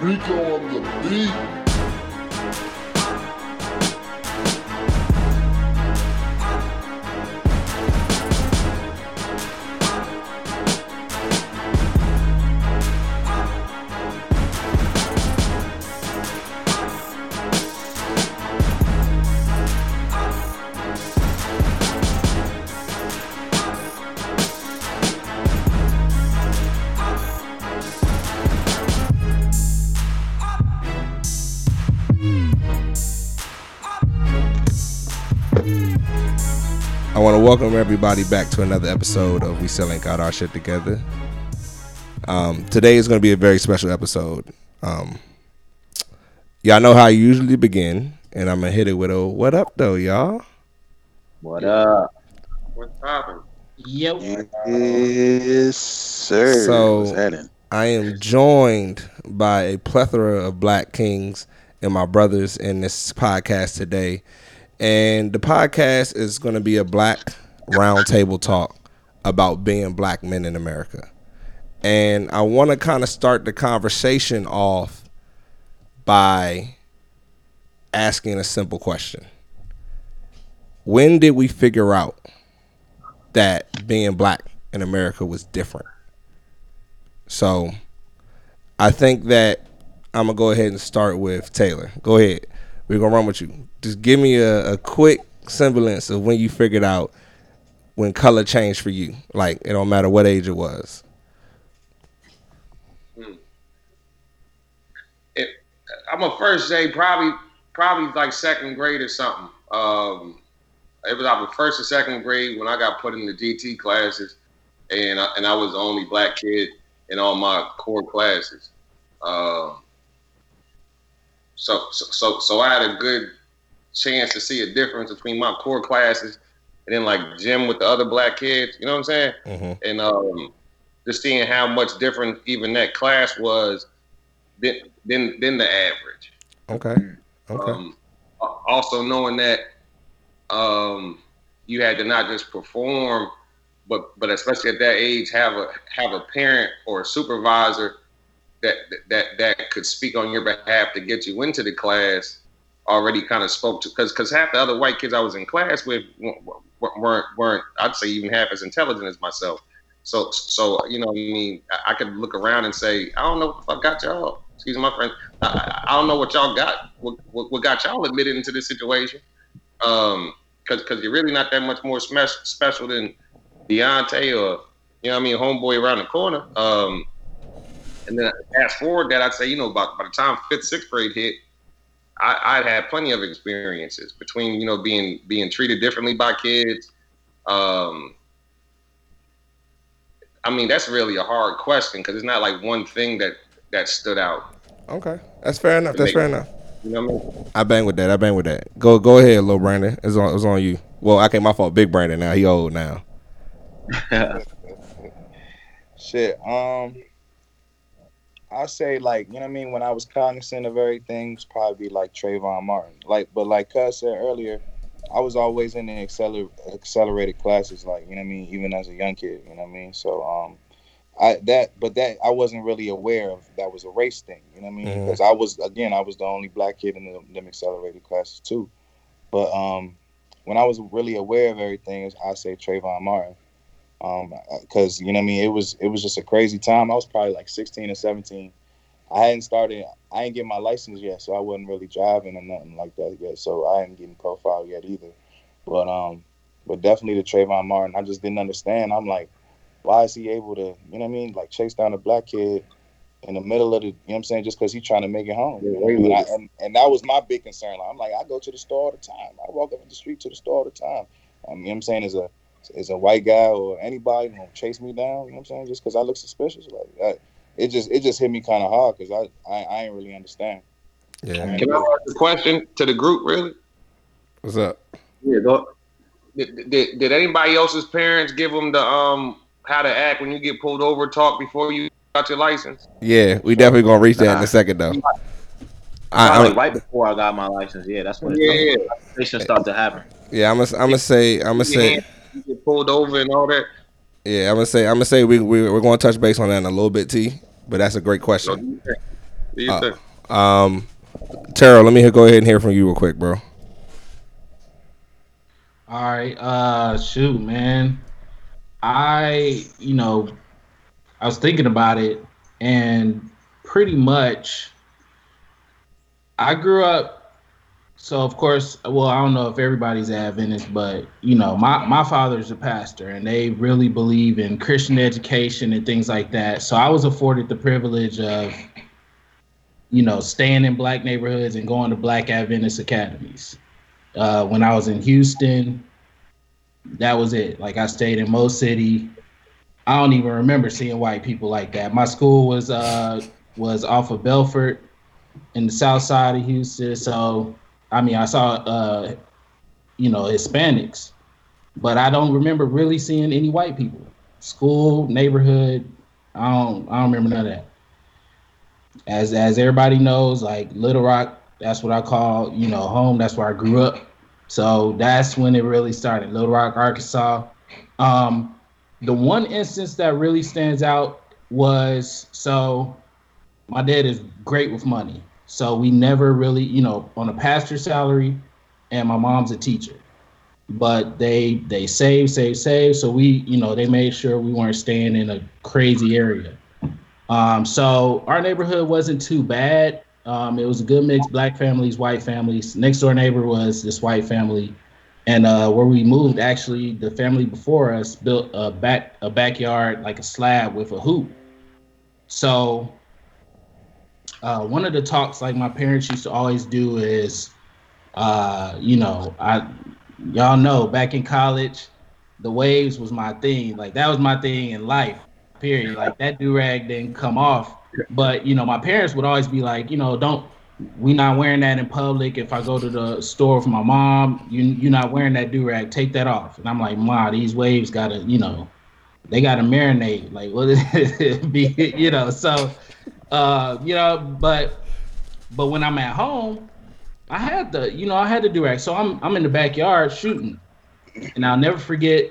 Rico on the beat. Want to welcome everybody back to another episode of We Still Ain't Got Our Shit Together. Um, today is going to be a very special episode. Um, y'all know how I usually begin, and I'm going to hit it with a what up, though, y'all? What up? What's poppin'? Yo. Yes, sir. So- I am joined by a plethora of black kings and my brothers in this podcast today. And the podcast is going to be a black roundtable talk about being black men in America. And I want to kind of start the conversation off by asking a simple question. When did we figure out that being black in America was different? So I think that I'm gonna go ahead and start with Taylor. Go ahead. We're gonna run with you. Just give me a, a quick semblance of when you figured out when color changed for you. Like it don't matter what age it was. It, I'm a first say probably probably like second grade or something. Um, it was either first or second grade when I got put in the GT classes, and I, and I was the only black kid in all my core classes. Um, so so so so I had a good chance to see a difference between my core classes and then like gym with the other black kids. You know what I'm saying? Mm-hmm. and um, just seeing how much different even that class was than than, than the average. Okay. Okay. Um, also knowing that um, you had to not just perform, but but especially at that age, have a have a parent or a supervisor that that that could speak on your behalf to get you into the class. Already kind of spoke to because because half the other white kids I was in class with weren't weren't I'd say even half as intelligent as myself. So so you know I mean I, could look around and say I don't know what the fuck got y'all. Excuse my friend. I, I don't know what y'all got. What, what, got y'all admitted into this situation? Um, because because you're really not that much more special than Deontay or you know what I mean homeboy around the corner. Um, and then fast forward that I'd say you know about by the time fifth sixth grade hit, I, I'd had plenty of experiences between you know being being treated differently by kids. Um, I mean that's really a hard question because it's not like one thing that that stood out. Okay. That's fair enough. That's fair enough. You know what I mean? I bang with that. I bang with that. Go go ahead, little Brandon. It's on it's on you. Well, okay, my fault. Big Brandon now. He old now. Shit. Um I say like, you know what I mean, when I was cognizant of everything, it's probably like Trayvon Martin. Like but like Cuz said earlier, I was always in the acceler- accelerated classes, like, you know what I mean, even as a young kid, you know what I mean? So um I that but that I wasn't really aware of that was a race thing, you know what I mean? Mhm. Because I was again I was the only black kid in the, them accelerated classes too. But um when I was really aware of everything, I say Trayvon Martin um because you know what I mean it was it was just a crazy time. I was probably like 16 or 17. I hadn't started I ain't get my license yet, so I wasn't really driving or nothing like that yet. So I ain't getting profiled yet either. But um but definitely the Trayvon Martin, I just didn't understand. I'm like, why is he able to, you know what I mean, like chase down a black kid in the middle of the, you know what I'm saying, just because he's trying to make it home. You know what I mean? and, I, and, and that was my big concern. Like, I'm like, I go to the store all the time. I walk up the street to the store all the time. Mean, you know what I'm saying, as a as a white guy or anybody gonna chase me down, you know what I'm saying, just because I look suspicious. Like, I, it just it just hit me kind of hard because I, I I ain't really understand. Yeah. Can I ask a question to the group? Really? What's up? Yeah, go. Did, did, did anybody else's parents give them the um how to act when you get pulled over? Talk before you got your license. Yeah, we definitely gonna reach that in a second though. I, Probably I'm, right before I got my license. Yeah, that's when Yeah, the yeah. conversation started to happen. yeah, I'm gonna I'm gonna say I'm gonna say You get pulled over and all that. yeah, I'm gonna say I'm gonna say we, we we're gonna touch base on that in a little bit, T. But that's a great So question. you think- Do you Uh. Um, Terrell, let me go ahead and hear from you real quick, bro. All right. Uh shoot, man. I, you know, I was thinking about it and pretty much I grew up so of course, well, I don't know if everybody's Adventist, but you know, my my father's a pastor and they really believe in Christian education and things like that. So I was afforded the privilege of you know, staying in black neighborhoods and going to black Adventist academies. Uh, when I was in Houston, that was it. Like I stayed in Mo City. I don't even remember seeing white people like that. My school was uh was off of Bellfort in the south side of Houston. So I mean I saw uh you know Hispanics, but I don't remember really seeing any white people. School, neighborhood, I don't I don't remember none of that. As as everybody knows, like Little Rock, that's what I call, you know, home. That's where I grew up. So that's when it really started. Little Rock, Arkansas. Um, the one instance that really stands out was so my dad is great with money. So we never really, you know, on a pastor's salary, and my mom's a teacher. But they they save, save, save. So we, you know, they made sure we weren't staying in a crazy area. Um, so our neighborhood wasn't too bad. Um, it was a good mix, black families, white families. Next door neighbor was this white family. And uh, where we moved, actually, the family before us built a back a backyard like a slab with a hoop. So uh, one of the talks like my parents used to always do is, uh, you know, I y'all know back in college, the waves was my thing. Like that was my thing in life. Period. Like that do rag didn't come off. But you know, my parents would always be like, you know, don't we not wearing that in public. If I go to the store for my mom, you you're not wearing that do rag. Take that off. And I'm like, Ma, these waves gotta, you know, they gotta marinate. Like what is it be, you know? So, uh, you know, but but when I'm at home, I had the, you know, I had the do rag. So I'm I'm in the backyard shooting, and I'll never forget.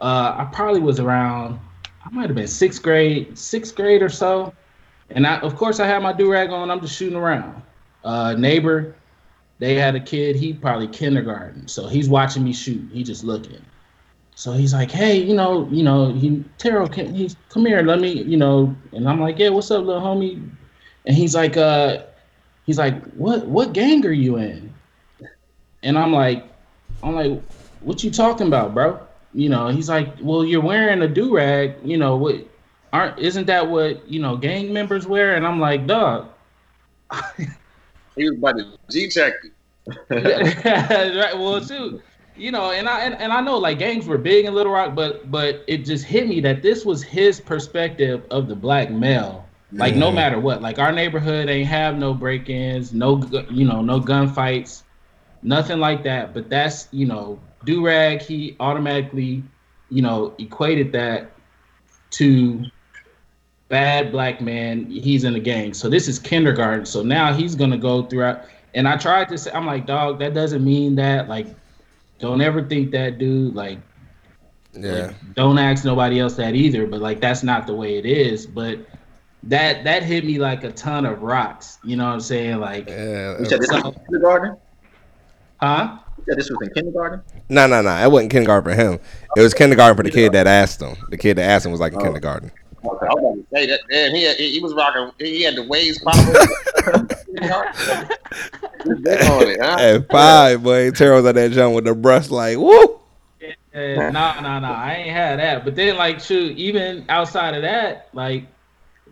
Uh, I probably was around, I might have been sixth grade, sixth grade or so. And I, of course, I had my do rag on. I'm just shooting around. Uh, neighbor, they had a kid. He probably kindergarten, so he's watching me shoot. He just looking. So he's like, "Hey, you know, you know, he Terrell, can he's come here, let me, you know." And I'm like, "Yeah, what's up, little homie?" And he's like, "Uh, he's like, what what gang are you in?" And I'm like, I'm like, "What you talking about, bro?" You know, he's like, "Well, you're wearing a do rag. You know what? Aren't isn't that what you know gang members wear?" And I'm like, "Dog." He was about to G check right. Well, too, you know, and I and, and I know like gangs were big in Little Rock, but but it just hit me that this was his perspective of the black male. Like no Mhm. matter what, like our neighborhood ain't have no break-ins, no you know, no gunfights, nothing like that. But that's you know, do rag. He automatically, you know, equated that to bad black man. He's in a gang. So this is kindergarten. So now he's gonna go throughout. And I tried to say, I'm like, dog, that doesn't mean that. Like, don't ever think that, dude. Like, Yeah. like, don't ask nobody else that either. But like, that's not the way it is. But that that hit me like a ton of rocks. You know what I'm saying? Like, Yeah. You said this was in kindergarten? huh? You said this was in kindergarten? No, no, no. It wasn't kindergarten for him. It was kindergarten for the kid that asked him. The kid that asked him was like in Oh. kindergarten. Okay. I was about to say that. Damn, he, had, he he was rocking. He had the waves popping. He's it, huh? At five, boy, Terrell was at that jump with the brush like, woo. no, no, no. I ain't had that. But then, like, shoot, even outside of that, like,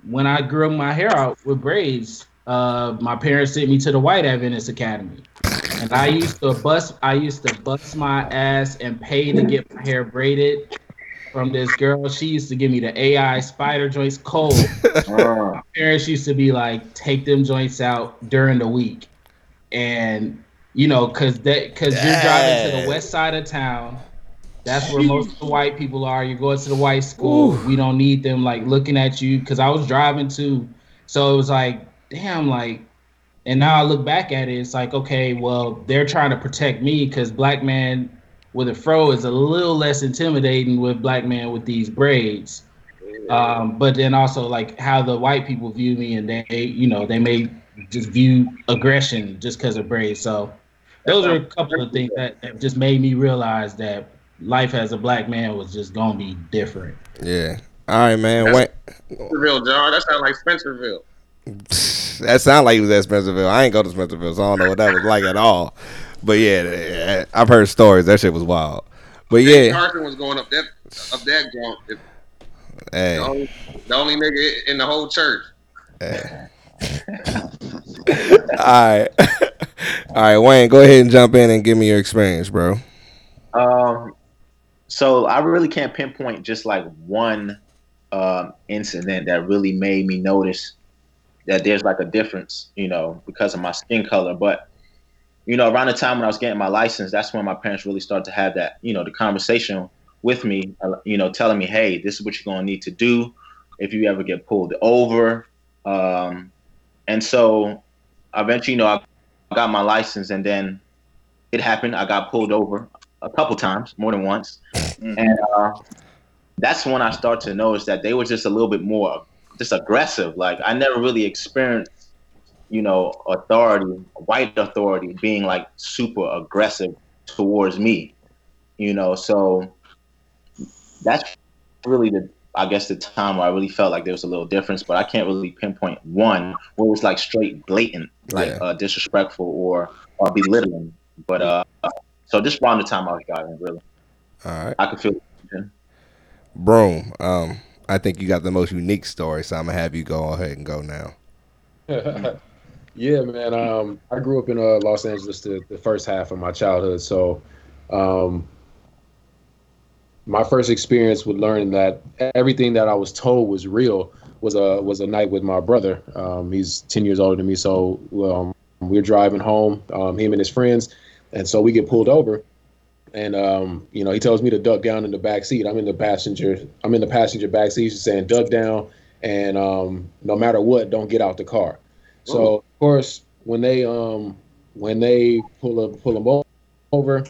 when I grew my hair out with braids, uh, my parents sent me to the White Adventist Academy, and I used to bust. I used to bust my ass and pay to get my hair braided from this girl. She used to give me the AI spider joints cold. Uh, parents used to be like, take them joints out during the week, and you know, cause that cause you're driving to the west side of town. That's where most of the white people are. You're going to the white school. We don't need them like looking at you. Cause I was driving too, so it was like, damn, like. And now I look back at it, it's like, okay, well, they're trying to protect me because black man with a fro is a little less intimidating with black man with these braids. Um, but then also like how the white people view me, and they, you know, they may just view aggression just because of braids. So those are a couple of things that, that just made me realize that life as a black man was just gonna be different. Yeah. All right, man. Wait. Spencerville, John. That sounds like Spencerville. That sounded like he was at Spencerville. I ain't go to Spencerville, so I don't know what that was like at all. But yeah, I've heard stories. That shit was wild. But yeah, Carson was going up that up that jump. If hey, The only, the only nigga in the whole church. hey. all right, all right, Wayne, go ahead and jump in and give me your experience, bro. Um, so I really can't pinpoint just like one um, incident that really made me notice that there's like a difference, you know, because of my skin color. But you know, around the time when I was getting my license, that's when my parents really started to have that, you know, the conversation with me, uh, you know, telling me, hey, this is what you're gonna need to do if you ever get pulled over. Um, and so eventually, you know, I got my license, and then it happened. I got pulled over a couple times, more than once, and uh, that's when I started to notice that they were just a little bit more just aggressive. Like I never really experienced, you know, authority, white authority, being like super aggressive towards me. You know, so that's really the I guess the time where I really felt like there was a little difference, but I can't really pinpoint one where it was like straight blatant, like Yeah. uh, disrespectful or or belittling. But uh, so just around the time I was gotten really, All right, I could feel. Broom. Um, I think you got the most unique story, so I'm gonna have you go ahead and go now. yeah, man. Um, I grew up in uh, Los Angeles the, the first half of my childhood, so um, my first experience with learning that everything that I was told was real was a was a night with my brother. Um, he's ten years older than me, so um, we're driving home, um, him and his friends, and so we get pulled over, and um, you know he tells me to duck down in the back seat. I'm in the passenger. I'm in the passenger back seat. He's saying duck down, and no matter what, don't get out the car. So of course, when they um when they pull up pull him over,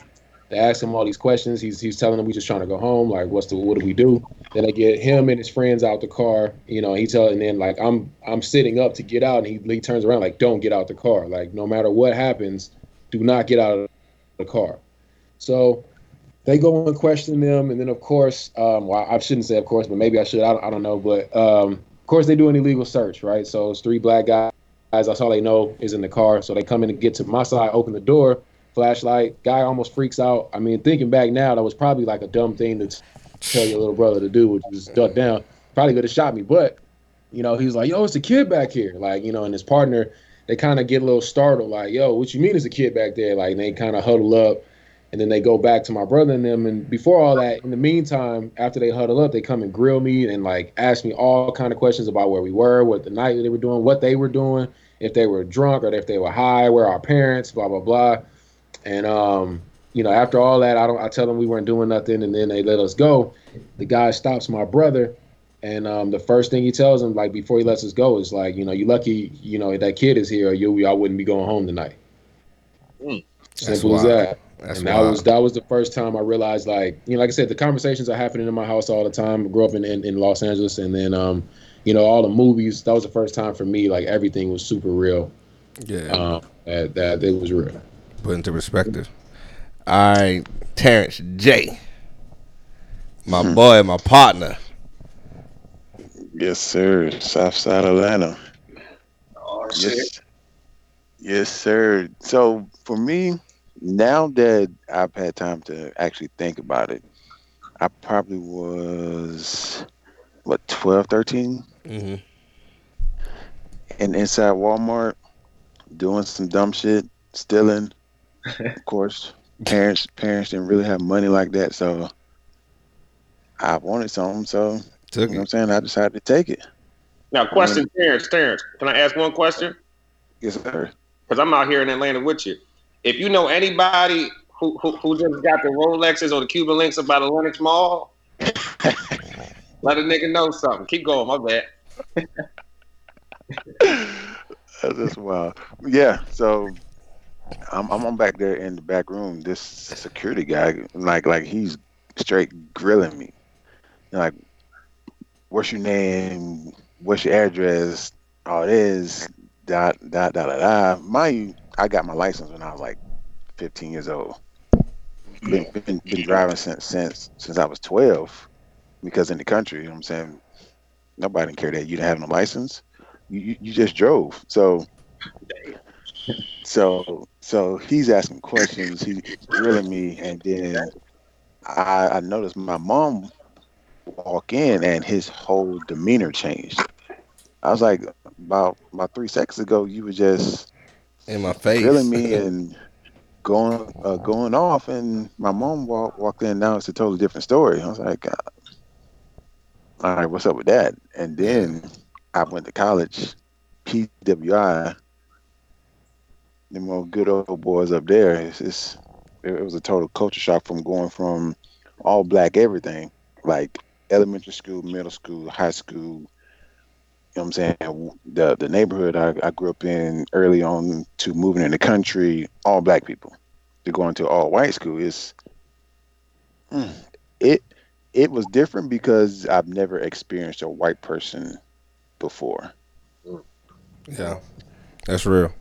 they ask him all these questions. He's he's telling them we just trying to go home. Like, what's the what do we do? Then they get him and his friends out the car. You know, he tell and then like I'm I'm sitting up to get out, and he he turns around like, don't get out the car. Like, no matter what happens, do not get out of the car. So they go and question them, and then of course, um, well, I shouldn't say of course, but maybe I should. I, don't- I don't know, but um, of course they do an illegal search, right? So it's three black guys. That's all they know is in the car. So they come in and get to my side, open the door, flashlight. Guy almost freaks out. I mean, thinking back now, that was probably like a dumb thing to tell your little brother to do, which was duck down. Probably could have shot me, but you know, he's like, "Yo, it's a kid back here." Like, you know, and his partner, they kind of get a little startled, like, "Yo, what you mean it's a kid back there?" Like, they kind of huddle up, and then they go back to my brother and them. And before all that, in the meantime, after they huddle up, they come and grill me and like ask me all kind of questions about where we were, what the night they were doing, what they were doing, if they were drunk or if they were high, where our parents, blah blah blah. And um, you know, after all that, I don't. I tell them we weren't doing nothing, and then they let us go. The guy stops my brother, and um, the first thing he tells him, like before he lets us go, is like, you know, you lucky, you know, that kid is here, or you, I wouldn't be going home tonight. Mm. Simple as wild. that. That's and that wild. was that was the first time I realized, like, you know, like I said, the conversations are happening in my house all the time. I grew up in, in, in Los Angeles, and then, um, you know, all the movies. That was the first time for me, like everything was super real. yeah, Um, that that it was real. put into perspective. All right, Terrence J, my boy, my partner. Yes, sir. Southside Atlanta. Oh shit. Yes. Yes, sir. So for me, now that I've had time to actually think about it, I probably was what 12, 13 hmm and inside Walmart doing some dumb shit, stealing. of course, parents parents didn't really have money like that, so I wanted something, so you Took know what I'm saying? I decided to take it. Now, question, Terrence. Terrence, can I ask one question? Yes, sir. Because I'm out here in Atlanta with you. If you know anybody who, who, who just got the Rolexes or the Cuban links about the Lenox Mall, let a nigga know something. Keep going. My bad. That's just wild. Yeah, so I'm I'm back there in the back room. This security guy, like like he's straight grilling me. Like, what's your name? What's your address? All this, dot, dot, dot, dot, you, I got my license when I was like 15 years old. Been, been, been driving since since since I was 12 because in the country, you know what I'm saying, nobody didn't care that you didn't have no license. You, you, you just drove. So so so he's asking questions, he's grilling me, and then I, I noticed my mom walk in and his whole demeanor changed. I was like, about about three seconds ago, you were just In my face. grilling me and going uh, going off, and my mom walk, walked in. Now it's a totally different story. I was like, all right, what's up with that? And then I went to college, PWI. Them old good old boys up there. It's just it, was a total culture shock from going from all black everything, like elementary school, middle school, high school. You know what I'm saying? The the neighborhood I, I grew up in early on to moving in the country, all black people. To going to all white school is mm, it it was different because I've never experienced a white person before. Yeah, that's real.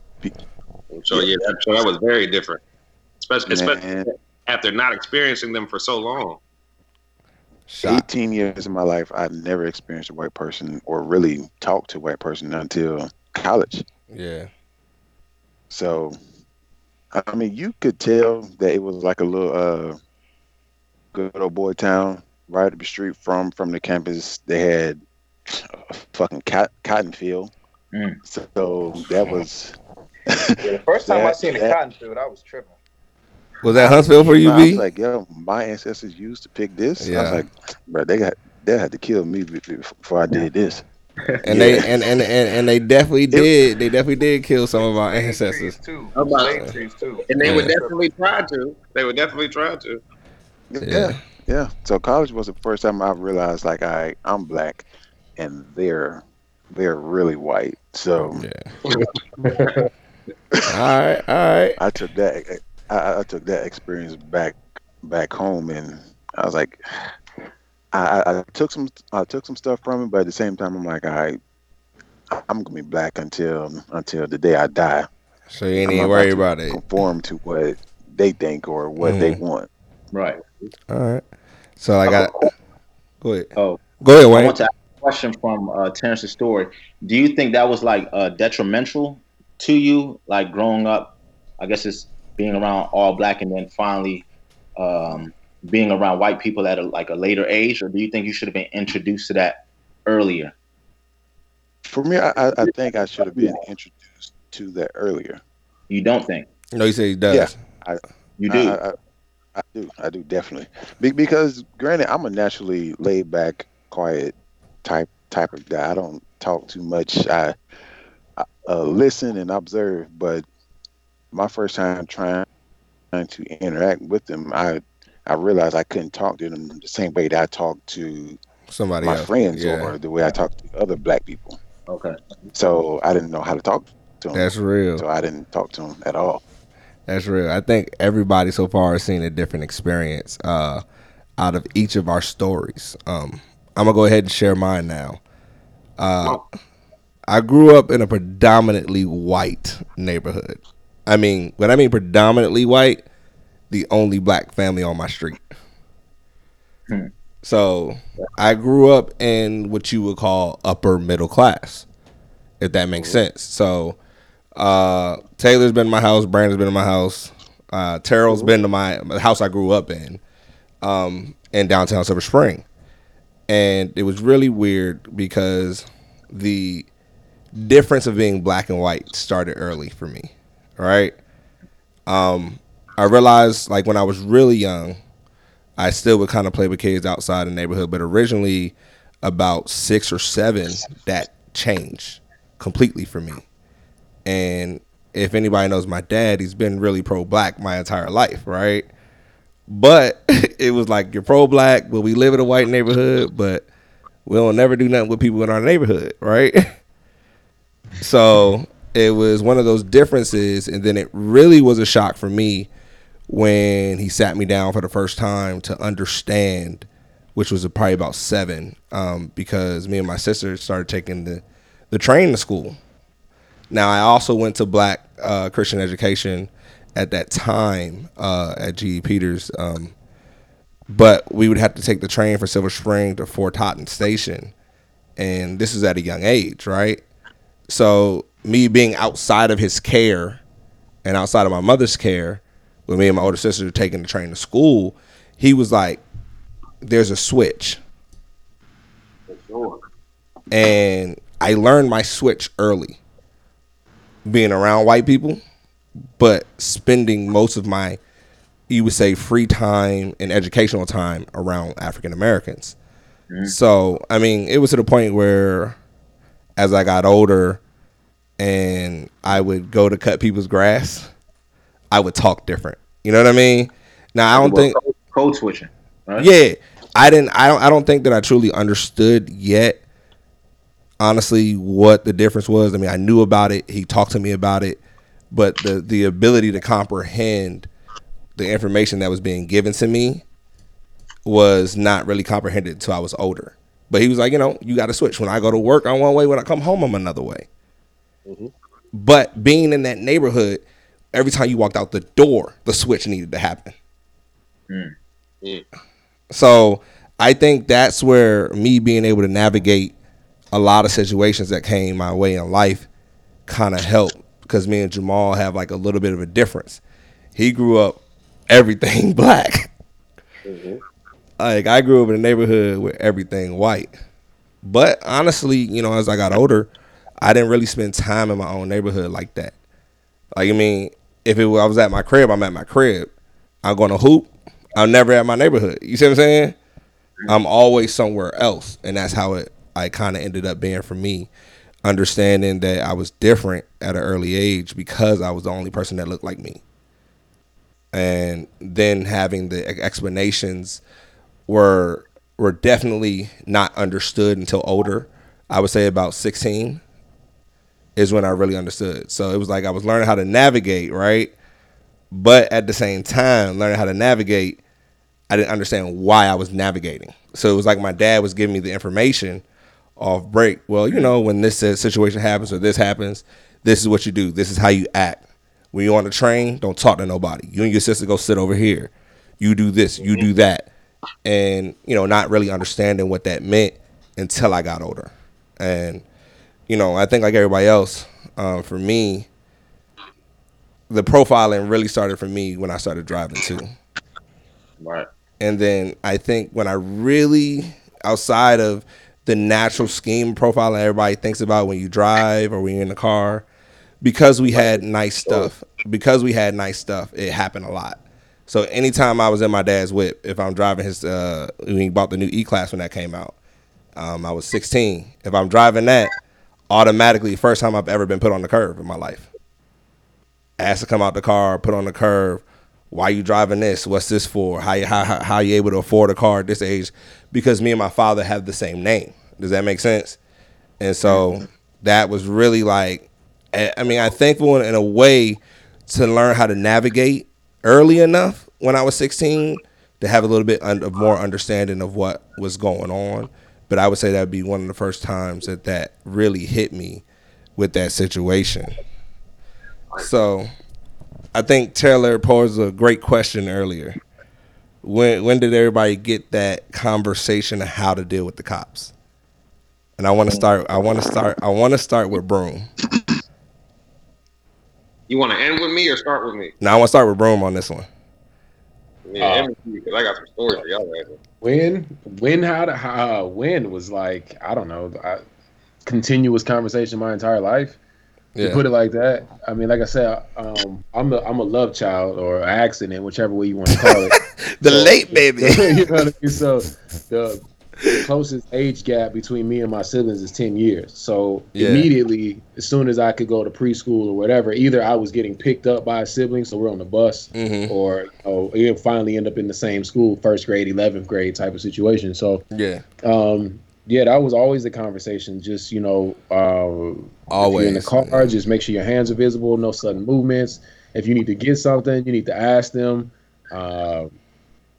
So yeah, that, so that was very different, especially, especially after not experiencing them for so long. Shot. 18 years of my life, I've never experienced a white person or really talked to a white person until college. Yeah. So, I mean, you could tell that it was like a little uh, good old boy town right up the street from from the campus. They had a fucking cot- cotton field. Mm. So that was Yeah, the first time I That- seen a cotton field, I was tripping. Was that Huntsville for you, I was B? like, yo, my ancestors used to pick this. I was like, bro, they got they had to kill me be- be- before I did this. And they and, and, and, and they definitely did. They definitely did kill some of our ancestors. Too. How about- Shade trees too. And they would definitely try to. They would definitely try to. Yeah. Yeah. So college was the first time I realized like I I'm black, and they're they're really white. So Yeah. all right, all right. I took that I, I took that experience back back home, and I was like, I, I, I took some I took some stuff from it, but at the same time, I'm like, right, I'm gonna be black until until the day I die. So you ain't even worry to about it. Conform to what they think or what they Mhm. want. Right. All right. So I got. Go ahead. Oh, Go ahead, I want to ask a question from uh, Terrence's story. Do you think that was like uh, detrimental to you, like growing up? I guess it's being around all black and then finally um, being around white people at a, like a later age, or do you think you should have been introduced to that earlier? For me, I, I I think I should have been introduced to that earlier. You don't think No, you say he does. Yeah. you do? I, I, I do. I do definitely. Be, because granted, I'm a naturally laid back, quiet type type of guy. I don't talk too much. I, I uh, listen and observe. But my first time trying to interact with them, I I realized I couldn't talk to them the same way that I talk to Somebody my else. friends Yeah. or the way I talk to other black people. okay. So I didn't know how to talk to them. That's real. So I didn't talk to them at all. That's real. I think everybody so far has seen a different experience uh, out of each of our stories. Um, I'm gonna go ahead and share mine now. Uh, I grew up in a predominantly white neighborhood. I mean, when I mean predominantly white, the only black family on my street. Hmm. So I grew up in what you would call upper middle class, if that makes sense. So uh, Taylor's been in my house. Brandon's been in my house. Uh, Terrell's been to my the house I grew up in, um, in downtown Silver Spring, and it was really weird because the difference of being black and white started early for me. Right. Um, I realized like when I was really young, I still would kind of play with kids outside the neighborhood, but originally about six or seven, that changed completely for me. And if anybody knows my dad, he's been really pro black my entire life, right? But it was like you're pro black, but we live in a white neighborhood, but we'll never do nothing with people in our neighborhood, right? so it was one of those differences, and then it really was a shock for me when he sat me down for the first time to understand which was probably about seven, um, because me and my sister started taking the the train to school. Now I also went to black uh, Christian education at that time uh, at GE Peters, um, but we would have to take the train for Silver Spring to Fort Totten Station, and this is at a young age, right? So me being outside of his care and outside of my mother's care, with me and my older sister taking the train to school, he was like, "There's a switch," and I learned my switch early, being around white people, but spending most of my, you would say, free time and educational time around African Americans. Mm-hmm. So I mean, it was to the point where, as I got older, and I would go to cut people's grass, I would talk different. You know what I mean? Now I don't think code, code switching. Right? yeah, I didn't. I don't. I don't think that I truly understood yet. Honestly, what the difference was. I mean, I knew about it. He talked to me about it, but the the ability to comprehend the information that was being given to me was not really comprehended until I was older. But he was like, you know, you got to switch. When I go to work, I'm one way. When I come home, I'm another way. Mm-hmm. But being in that neighborhood, every time you walked out the door, the switch needed to happen. Mm. So I think that's where me being able to navigate a lot of situations that came my way in life kind of helped because me and Jamal have like a little bit of a difference. He grew up everything black. Mm-hmm. Like I grew up in a neighborhood with everything white. But honestly, you know, as I got older, I didn't really spend time in my own neighborhood like that. Like I mean, if it was, I was at my crib, I'm at my crib. I'm going to hoop. I'm never at my neighborhood. You see what I'm saying? I'm always somewhere else, and that's how it. I kind of ended up being for me, understanding that I was different at an early age because I was the only person that looked like me, and then having the explanations were were definitely not understood until older. I would say about 16 is when I really understood. So it was like I was learning how to navigate, right? But at the same time, learning how to navigate, I didn't understand why I was navigating. So it was like my dad was giving me the information off break. Well, you know, when this uh, situation happens or this happens, this is what you do. This is how you act. When you're on the train, don't talk to nobody. You and your sister go sit over here. You do this, you do that. And, you know, not really understanding what that meant until I got older. And, you know, I think like everybody else, um, for me, the profiling really started for me when I started driving too. Right. And then I think when I really outside of the natural scheme profiling everybody thinks about when you drive or when you're in the car, because we had nice stuff, because we had nice stuff, it happened a lot. So anytime I was in my dad's whip, if I'm driving his, uh, when he bought the new E class when that came out, um, I was 16. If I'm driving that, automatically, first time I've ever been put on the curve in my life. Asked to come out the car, put on the curve. Why you driving this? What's this for? How how how, you able to afford a car at this age? Because me and my father have the same name. Does that make sense? And so that was really like, I I mean, I'm thankful in, in a way to learn how to navigate early enough when I was 16 to have a little bit of more understanding of what was going on. But I would say that'd be one of the first times that that really hit me with that situation. So I think Taylor posed a great question earlier. When when did everybody get that conversation of how to deal with the cops? And I want to start. I want to start. I want to start with Broom. You want to end with me or start with me? No, I want to start with Broom on this one. Yeah, Uh, end with me because I got some stories for y'all. When, when, how, to, how, uh, when was like I don't know, I, continuous conversation my entire life. To put it like that. I mean, like I said, um, I'm a I'm a love child or accident, whichever way you want to call it. The So- late baby. you know what I mean? So the closest age gap between me and my siblings is ten years. So Yeah. immediately, as soon as I could go to preschool or whatever, either I was getting picked up by a sibling, so we're on the bus, Mhm. or you know, finally end up in the same school, first grade, eleventh grade type of situation. So Yeah. um, yeah, that was always the conversation. Just you know, uh, you're in the Always. car, just make sure your hands are visible, no sudden movements. If you need to get something, you need to ask them. Uh,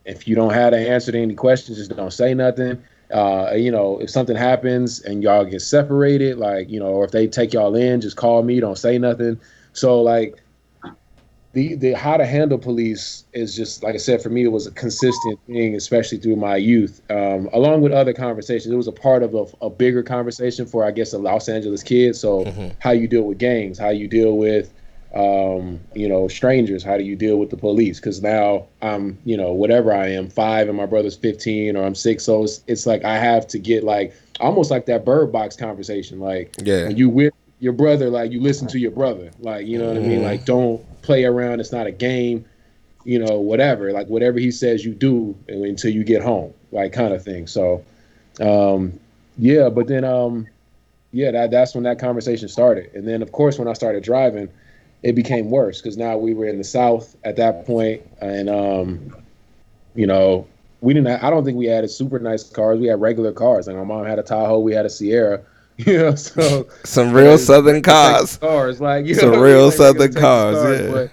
if you don't have the answer to any questions, just don't say nothing. Uh, you know, if something happens and y'all get separated, like you know, or if they take y'all in, just call me. Don't say nothing. So like the the how to handle police is just like I said for me it was a consistent thing, especially through my youth. Um, along with other conversations, it was a part of a, a, bigger conversation for I guess a Los Angeles kid. So mm-hmm. how you deal with gangs, how you deal with um, you know strangers, how do you deal with the police? Because now I'm you know whatever I am five and my brother's fifteen or I'm six, so it's, it's like I have to get like almost like that bird box conversation, like yeah, you with your brother, like you listen to your brother, like you know what mm-hmm. I mean, like don't play around. It's not a game, you know, whatever. Like whatever he says, you do until you get home, like kind of thing. So, um, yeah. But then, um, yeah, that that's when that conversation started. And then, of course, when I started driving, it became worse because now we were in the South at that point, and um, you know, we didn't. I don't think we had super nice cars. We had regular cars. Like my mom had a Tahoe, we had a Sierra. You know, so some real southern cars. Cars, like you some know, real like, southern cars, yeah. But,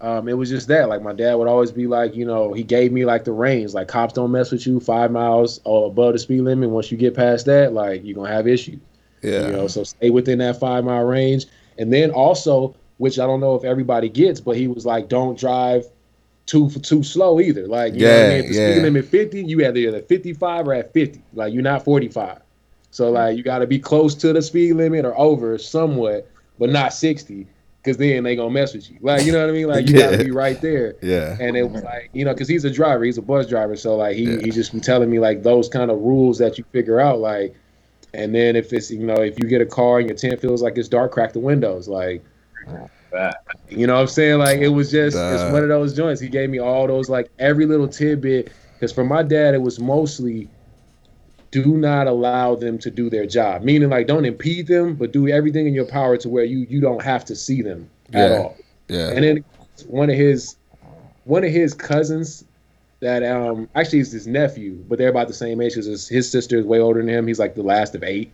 um, it was just that. Like my dad would always be like, you know, he gave me like the reins. Like cops don't mess with you five miles above the speed limit. Once you get past that, like you're gonna have issues. Yeah. You know, so stay within that five mile range. And then also, which I don't know if everybody gets, but he was like, don't drive too for too slow either. Like you yeah, know what I mean? If the yeah. speed limit 50, you either at 55 or at 50. Like you're not 45. So like you got to be close to the speed limit or over somewhat, but not 60, because then they gonna mess with you. Like you know what I mean? Like you Yeah. got to be right there. Yeah. And it was like you know, because he's a driver, he's a bus driver, so like he he just be telling me like those kind of rules that you figure out like. And then if it's you know if you get a car and your tent feels like it's dark, crack the windows. Like you know what I'm saying? Like it was just Duh. it's one of those joints. He gave me all those like every little tidbit because for my dad it was mostly do not allow them to do their job. Meaning like don't impede them, but do everything in your power to where you you don't have to see them at Yeah. all. Yeah. And then one of his one of his cousins that um actually is his nephew, but they're about the same age because his, his sister is way older than him. He's like the last of eight.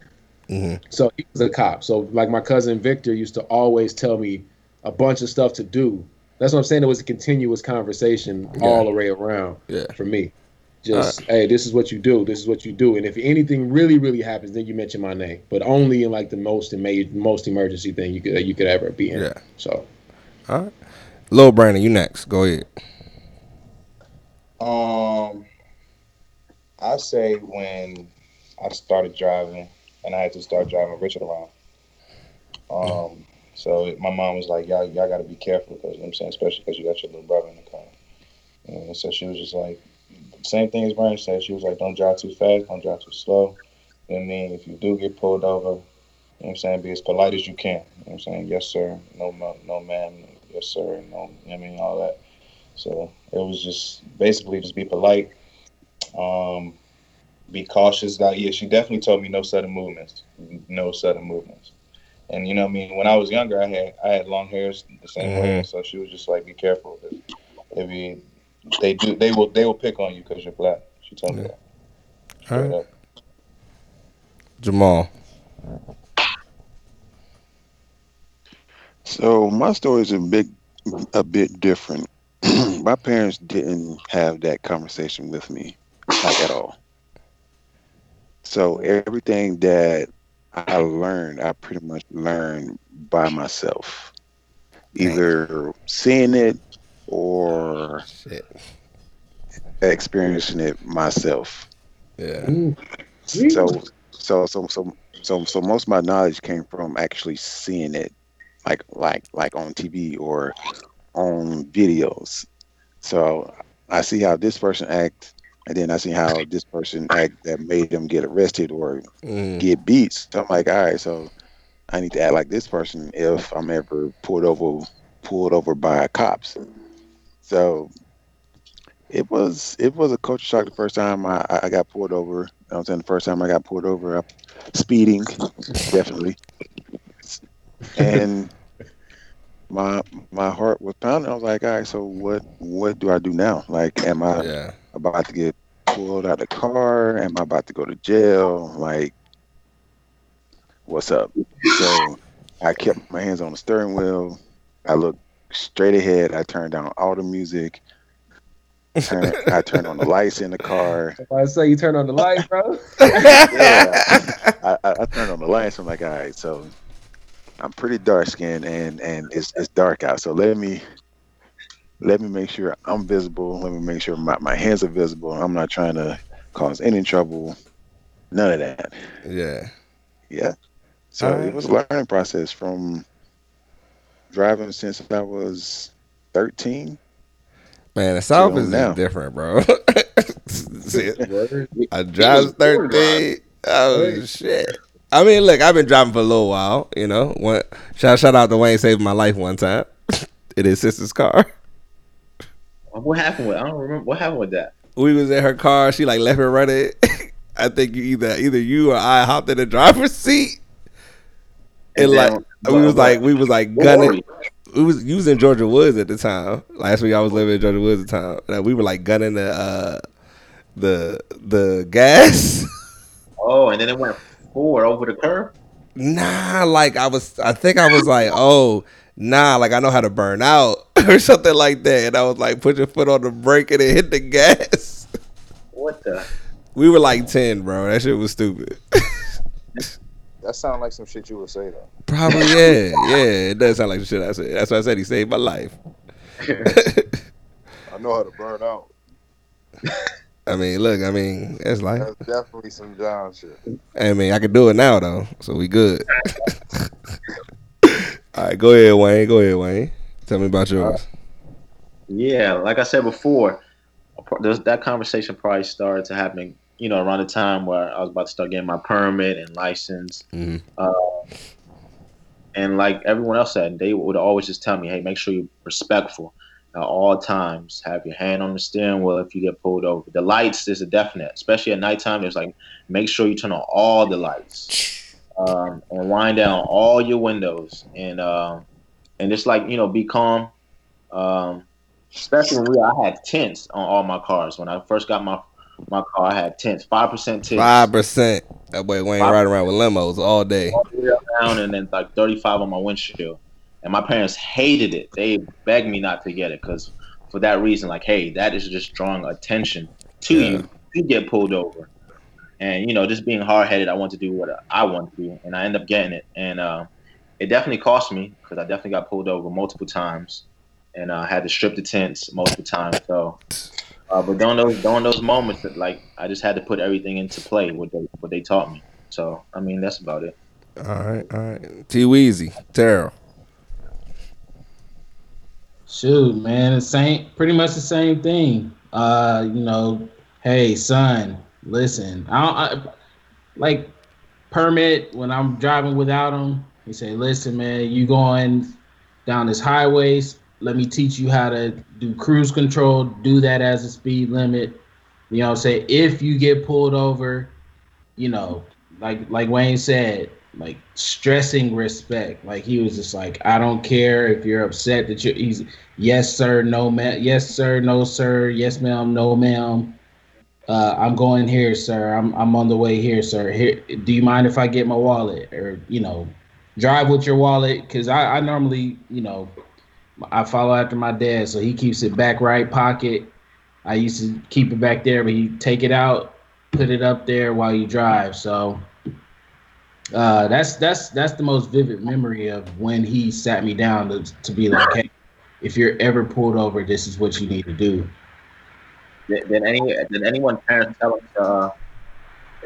mm-hmm. So he was a cop. So like my cousin Victor used to always tell me a bunch of stuff to do. That's what I'm saying. It was a continuous conversation all the way around Yeah. for me. Just hey, this is what you do. This is what you do. And if anything really, really happens, then you mention my name. But only in like the most ama- most emergency thing you could you could ever be in. Yeah. So All right. Lil Brandon, you next. Go ahead. Um, I say when I started driving and I had to start driving Richard around. Um, so my mom was like, "Y'all, y'all got to be careful," because you know what I'm saying, especially because you got your little brother in the car. And so she was just like, same thing as Brian said. She was like, "Don't drive too fast. Don't drive too slow." You know what I mean, if you do get pulled over, you know what I'm saying, be as polite as you can. You know what I'm saying, yes sir, no ma- no ma'am, yes sir, no, you know I mean, all that. So it was just basically just be polite, um, be cautious. Like, yeah, she definitely told me no sudden movements, no sudden movements. And you know, what I mean, when I was younger, I had I had long hairs the same way, so she was just like, be careful. If you, they do, they will they will pick on you because you're black. She told me Yeah. that. All Straight right. up. Jamal. So my story is a big, a bit different. my parents didn't have that conversation with me, like at all. So everything that I learned, I pretty much learned by myself, either seeing it or Shit. experiencing it myself. Yeah. So, so, so, so, so, so most of my knowledge came from actually seeing it, like, like, like on TV or on videos. So I see how this person act, and then I see how this person act that made them get arrested or Mm. get beat. So I'm like, all right, so I need to act like this person if I'm ever pulled over, pulled over by cops. So it was it was a culture shock the first time I, I got pulled over. I was saying the first time I got pulled over, speeding, definitely, and my my heart was pounding. I was like, all right, so what what do I do now? Like, am I Yeah. about to get pulled out of the car? Am I about to go to jail? Like, what's up? So I kept my hands on the steering wheel. I looked straight ahead. I turned down all the music. Turn, I turn on the lights in the car. I say you turn on the light, bro. Yeah, I, I, I turn on the lights. I'm like, all right, so I'm pretty dark skinned and and it's it's dark out. So let me let me make sure I'm visible. Let me make sure my, my hands are visible. I'm not trying to cause any trouble. None of that. Yeah. Yeah. So Alright. it was a learning process from driving since I was 13. Man, the South Chill is now. different, bro. See, I drive 13. Oh, shit. I mean, look, I've been driving for a little while, you know. One, shout, shout out to Wayne saved my life one time in his sister's car. What happened with? I don't remember what happened with that. We was in her car. She like left her running. I think you either either you or I hopped in the driver's seat. And, And like we was like we was like gunning. we was you was in Georgia Woods at the time. Last week I was living in Georgia Woods at the time. And we were like gunning the uh the the gas. Oh, and then it went forward over the curb. nah, like I was I think I was like, oh nah, like I know how to burn out or something like that. And I was like, put your foot on the brake and then hit the gas. What the? We were like ten, bro. That shit was stupid. That sounds like some shit you would say though. Probably yeah, yeah. It does sound like the shit I said. That's why I said he saved my life. I know how to burn out. I mean, look, I mean, it's like, That's definitely some John shit. I mean, I can do it now though, so we good. All right, go ahead, Wayne. Go ahead, Wayne. Tell me about yours. Yeah, like I said before, that conversation probably started to happen, you know, around the time where I was about to start getting my permit and license. Mhm. Uh, and like everyone else said, they would always just tell me, "Hey, make sure you're respectful at all times. Have your hand on the steering wheel if you get pulled over. The lights is a definite, especially at nighttime. There's like, make sure you turn on all the lights um, and wind down all your windows and um, and just like you know, be calm." Um, especially when we I had tents on all my cars. When I first got my my car, had tents, five percent tents, Five percent. That boy Wayne Five- riding around with limos all day. all the around, and then like thirty five on my windshield. And my parents hated it. They begged me not to get it because for that reason, like, hey, that is just drawing attention to Yeah. you. You get pulled over, and you know, just being hard headed, I want to do what I want to do, and I end up getting it. And uh, it definitely cost me because I definitely got pulled over multiple times, and uh, I had to strip the tents multiple times. So, uh, but during those during those moments, that like I just had to put everything into play what they what they taught me. So, I mean, that's about it. All right, all right. T Weezy, Terrell. Shoot, man, the same, pretty much the same thing. Uh, you know, hey, son, listen, I don't I, like permit when I'm driving without him. He say, listen, man, you going down this highways. Let me teach you how to do cruise control. Do that as a speed limit. You know, what I'm saying if you get pulled over, you know, like like Wayne said, like stressing respect. Like he was just like, I don't care if you're upset that you're. He's yes sir, no ma'am, yes sir, no sir, yes ma'am, no ma'am. Uh, I'm going here, sir. I'm I'm on the way here, sir. Here, do you mind if I get my wallet or you know, drive with your wallet? Because I I normally you know, I follow after my dad, so he keeps it back right pocket. I used to keep it back there, but he take it out, put it up there while you drive. So uh, that's that's that's the most vivid memory of when he sat me down to, to be like, hey, if you're ever pulled over, this is what you need to do. Did, did any did anyone parents tell them to, uh,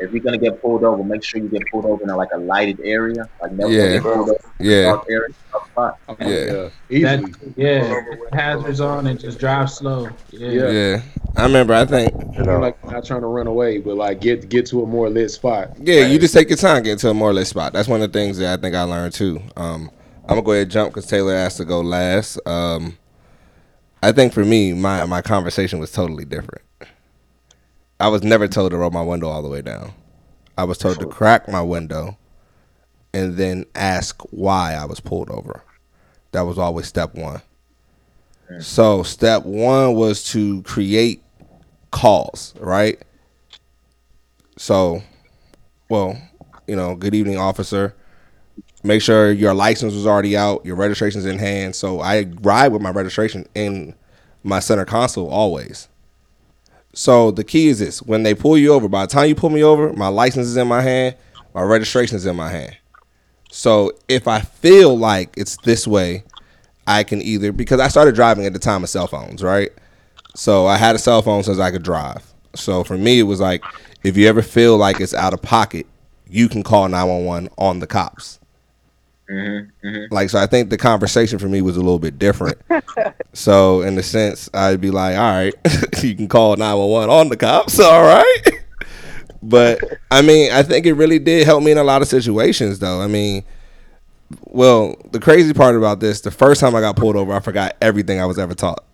if you're gonna get pulled over, make sure you get pulled over in like a lighted area, like never Yeah. get pulled over in a Yeah, dark area, dark spot. yeah, That, yeah, hazards on and just drive slow. Yeah. Yeah. yeah. I remember. I think. You're like not trying to run away, but like get get to a more lit spot. Yeah, you just take your time getting to a more lit spot. That's one of the things that I think I learned too. Um, I'm gonna go ahead and jump because Taylor asked to go last. Um, I think for me, my my conversation was totally different. I was never told to roll my window all the way down. I was told to crack my window, and then ask why I was pulled over. That was always step one. So step one was to create calls, right? So, well, you know, good evening, officer. Make sure your license was already out, your registration's in hand. So I ride with my registration in my center console always. So the key is this: when they pull you over, by the time you pull me over, my license is in my hand, my registration is in my hand. So if I feel like it's this way, I can either because I started driving at the time of cell phones, right? So I had a cell phone since I could drive. So for me, it was like if you ever feel like it's out of pocket, you can call nine one one on the cops. Mm-hmm, mm-hmm. Like so, I think the conversation for me was a little bit different. so in the sense, I'd be like, all right, you can call nine one one on the cops, all right. but I mean, I think it really did help me in a lot of situations, though. I mean, well, the crazy part about this, the first time I got pulled over, I forgot everything I was ever taught.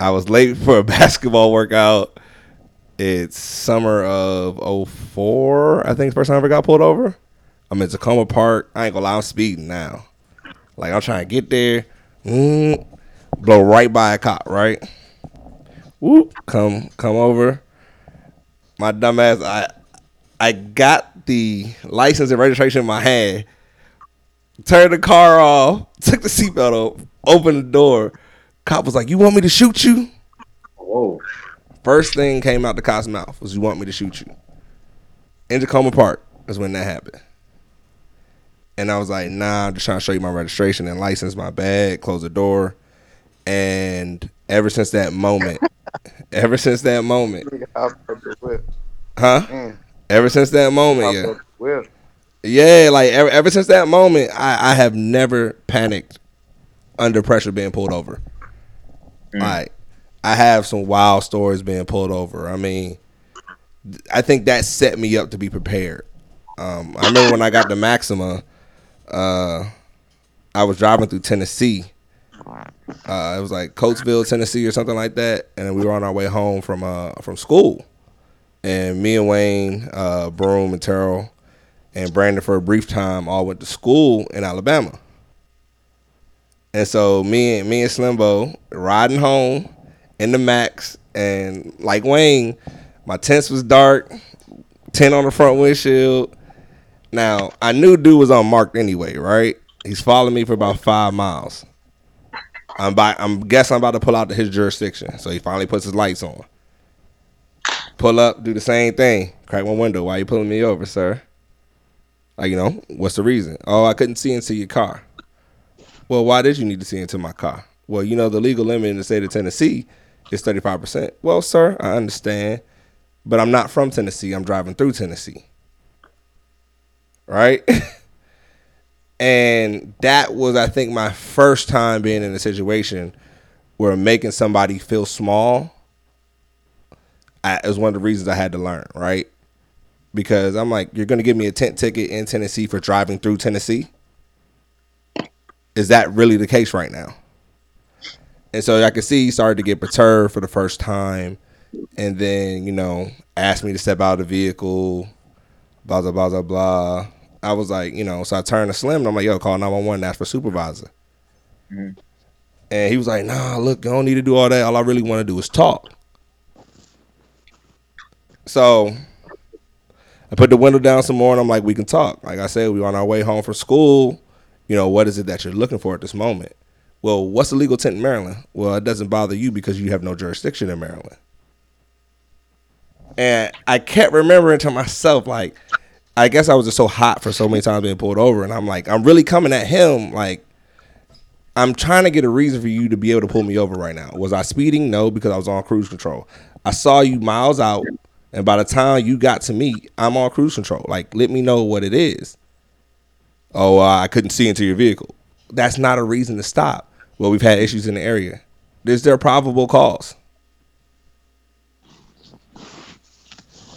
I was late for a basketball workout. It's summer of 04, I think, the first time I ever got pulled over. I'm in Takoma Park. I ain't gonna lie, I'm speeding now. Like I'm trying to get there, mm, blow right by a cop, right? Whoop, come come over. My dumbass, I I got the license and registration in my hand. Turned the car off, took the seatbelt off, opened the door. Cop was like, "You want me to shoot you?" Whoa. First thing came out the cop's mouth was, "You want me to shoot you?" In Takoma Park is when that happened. And I was like, nah, I'm just trying to show you my registration and license, my bag, close the door. And ever since that moment, ever since that moment, huh? Mm. Ever since that moment, yeah. Yeah, like ever, ever since that moment, I, I have never panicked under pressure being pulled over. Like, I have some wild stories being pulled over. I mean, I think that set me up to be prepared. Um, I remember when I got the Maxima, uh, I was driving through Tennessee. Uh, it was like Coatesville, Tennessee, or something like that, and we were on our way home from uh, from school. And me and Wayne, uh, Broom, and Terrell, and Brandon for a brief time all went to school in Alabama. And so me and me and Slimbo riding home in the Max, and like Wayne, my tents was dark, tent on the front windshield. Now I knew dude was unmarked anyway, right? He's following me for about five miles. I'm by, I'm guessing I'm about to pull out to his jurisdiction, so he finally puts his lights on. Pull up, do the same thing. Crack my window. Why you pulling me over, sir? Like you know, what's the reason? Oh, I couldn't see into your car. Well, why did you need to see into my car? Well, you know the legal limit in the state of Tennessee is thirty five percent. Well, sir, I understand, but I'm not from Tennessee. I'm driving through Tennessee right? and that was, I think, my first time being in a situation where making somebody feel small is one of the reasons I had to learn, right? Because I'm like, you're going to give me a tent ticket in Tennessee for driving through Tennessee? Is that really the case right now? And so I could see he started to get perturbed for the first time. And then, you know, asked me to step out of the vehicle, blah, blah, blah, blah, blah. I was like, you know, so I turned to Slim and I'm like, yo, call 911, ask for supervisor. Mhm. And he was like, nah, look, I don't need to do all that. All I really want to do is talk. So I put the window down some more and I'm like, we can talk. Like I said, we on our way home from school. You know, what is it that you're looking for at this moment? Well, what's the legal tent in Maryland? Well, it doesn't bother you because you have no jurisdiction in Maryland. And I kept remembering to myself, like, I guess I was just so hot for so many times being pulled over, and I'm like, I'm really coming at him. Like, I'm trying to get a reason for you to be able to pull me over right now. Was I speeding? No, because I was on cruise control. I saw you miles out, and by the time you got to me, I'm on cruise control. Like, let me know what it is. Oh, uh, I couldn't see into your vehicle. That's not a reason to stop. Well, we've had issues in the area. Is there probable cause?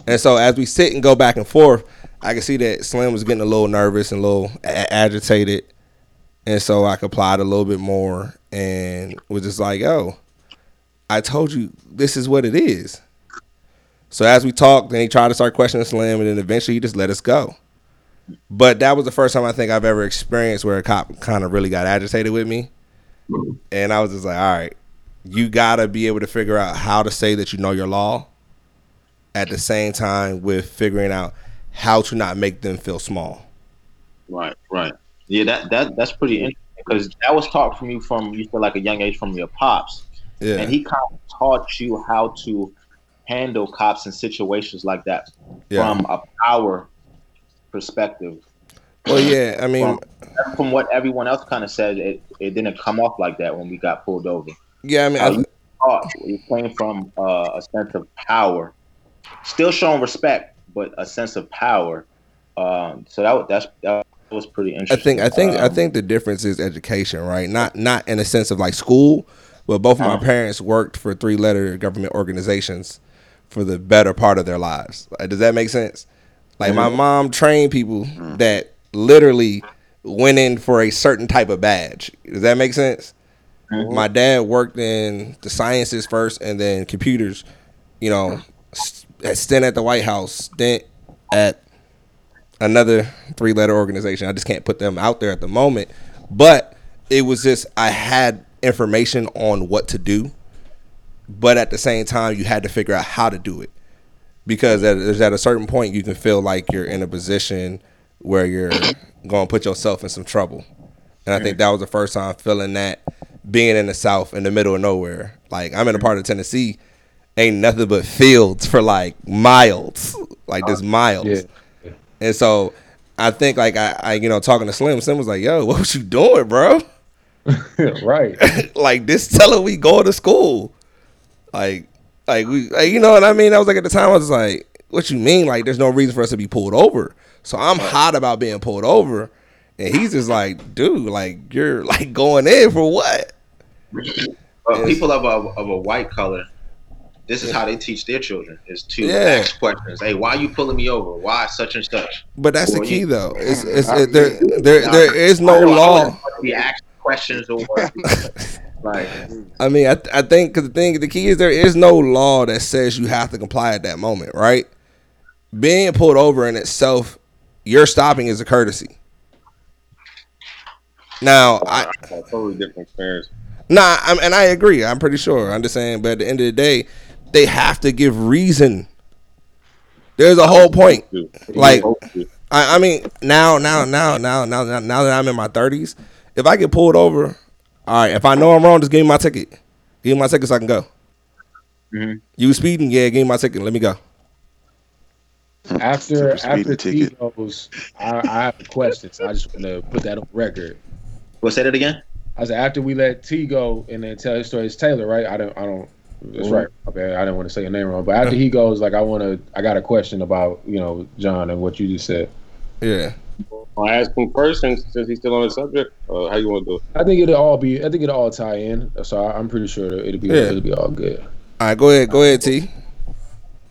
And so as we sit and go back and forth, I could see that Slim was getting a little nervous and a little a- agitated. And so I complied a little bit more and was just like, oh, I told you this is what it is. So as we talked, then he tried to start questioning Slim, and then eventually he just let us go. But that was the first time I think I've ever experienced where a cop kind of really got agitated with me. And I was just like, all right, you gotta be able to figure out how to say that you know your law at the same time with figuring out how to not make them feel small. Right, right. Yeah, that that that's pretty interesting because that was taught from you from you said like a young age from your pops. Yeah. and he kind of taught you how to handle cops in situations like that Yeah. from a power perspective. Well, yeah. I mean, From, from what everyone else kind of said, it, it didn't come off like that when we got pulled over. yeah. I mean, Uh, I, you taught it came from uh, a sense of power, still showing respect, but a sense of power. Um, so that was- that's that was pretty interesting. I think I think I Um, think the difference is education, right? Not not in a sense of like school, but both of my Uh-huh. parents worked for three letter government organizations for the better part of their lives. Like, does that make sense? Like my mom trained people that literally went in for a certain type of badge. Does that make sense? My dad worked in the sciences first and then computers, you know, s- at stint at the White House, stint at another three letter organization. I just can't put them out there at the moment. But it was just I had information on what to do, but at the same time you had to figure out how to do it. Because at, there's at a certain point you can feel like you're in a position where you're going to put yourself in some trouble. And I think that was the first time feeling that being in the South in the middle of nowhere. Like I'm in a part of Tennessee, ain't nothing but fields for like miles, like just uh, miles. Yeah. And so I think like I, I you know talking to Slim, Slim was like, "Yo, what was you doing, bro? right. like this telling we going to school, like like we like, you know what I mean?" I was like at the time I was like, "What you mean? Like there's no reason for us to be pulled over." So I'm hot about being pulled over, and he's just like, "Dude, like you're like going in for what?" Uh, but people of a, of a white color, this is how they teach their children: is to Yeah. ask questions. Hey, why are you pulling me over? Why such and such? But that's the key you- though. It's, it's it, there there there is no I law. Be asking questions or like I mean, I, I think because the thing, the key is there is no law that says you have to comply at that moment, right? Being pulled over in itself, your stopping is a courtesy. Now, oh, I totally different experience. nah, I'm, and I agree. I'm pretty sure. I'm just saying, but at the end of the day, they have to give reason. There's a whole point. Like, I, I mean, now, now, now, now, now, now, now that I'm in my 30s, if I get pulled over, all right, if I know I'm wrong, just give me my ticket. Give me my ticket so I can go. Mhm. You speeding? Yeah, give me my ticket. Let me go. After after T ticket. goes, I, I have a question. So I just want to put that on record. what say that again? I said after we let T go and then tell his story, it's Taylor, right? I don't, I don't. That's right. Okay, I didn't want to say your name wrong, but after he goes, like I want to, I got a question about you know John and what you just said. Yeah. I'll ask him first, since, since he's still on the subject. Uh, how you want to do it? I think it'll all be, I think it'll all tie in. So I, I'm pretty sure it'll be, Yeah. it'll be all good. All right, go ahead. Go ahead, T.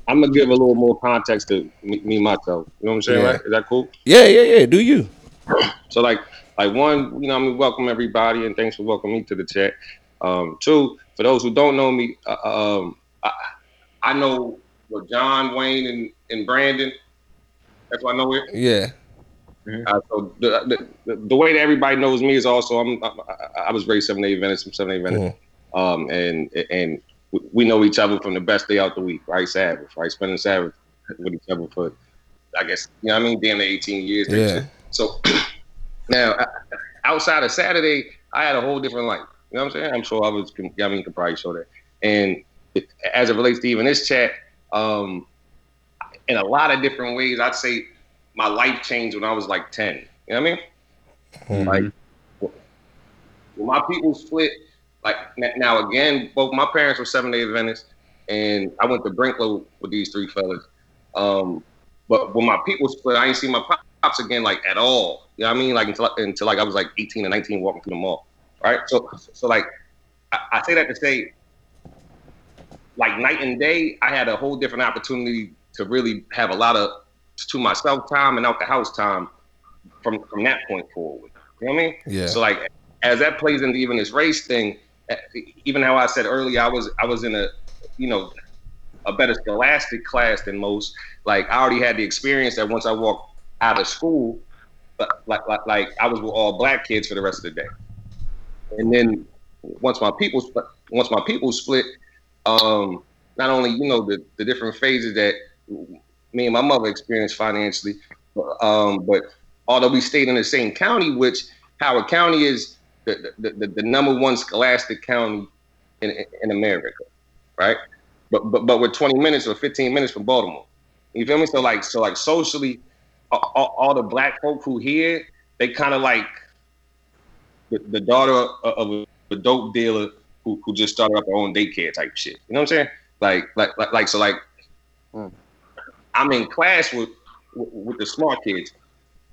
I'm gonna give a little more context to me, me myself. You know what I'm saying? Yeah. Right? Is that cool? Yeah, yeah, yeah. Do you? So like like one, you know, I'm mean, welcome everybody, and thanks for welcoming me to the chat. Um, two, for those who don't know me, uh, um, I, I know what John, Wayne, and, and Brandon. That's why I know it. Yeah. Uh, so the, the the way that everybody knows me is also I'm, I, I was raised seven day Adventist. I'm seven day Adventist, um, and and we know each other from the best day out the week, right? Sabbath, right? Spending Sabbath with each other for, I guess, you know, what I mean, damn near 18 years. Yeah. So now, uh, outside of Saturday, I had a whole different life. You know what I'm saying? I'm sure I was. I mean, you could probably show that. And it, as it relates to even this chat, um, in a lot of different ways, I'd say my life changed when I was like 10. You know what I mean? Like, when my people split, like now again, both my parents were seven day Adventists, and I went to Brinklow with these three fellas. Um, but when my people split, I ain't seen my pops again like at all. You know what I mean? Like until until like I was like 18 and 19 walking through the mall. Right? So so like I, I say that to say like night and day, I had a whole different opportunity to really have a lot of to myself time and out the house time from from that point forward. You know what I mean? Yeah. So like as that plays into even this race thing, eh, even how I said earlier, I was I was in a you know a better scholastic class than most. Like I already had the experience that once I walked out of school, but like like like I was with all black kids for the rest of the day. And then once my people once my people split, um, not only you know the, the different phases that me and my mother experienced financially, um, but although we stayed in the same county, which Howard County is the, the, the, the number one scholastic county in, in America, right? But but but we're 20 minutes or 15 minutes from Baltimore. You feel me? So like so like socially, all, all the black folk who here, they kind of like the, the daughter of a, a dope dealer who, who just started up her own daycare type shit. You know what I'm saying? Like like like, like so like Mm. I'm in class with, with with the smart kids,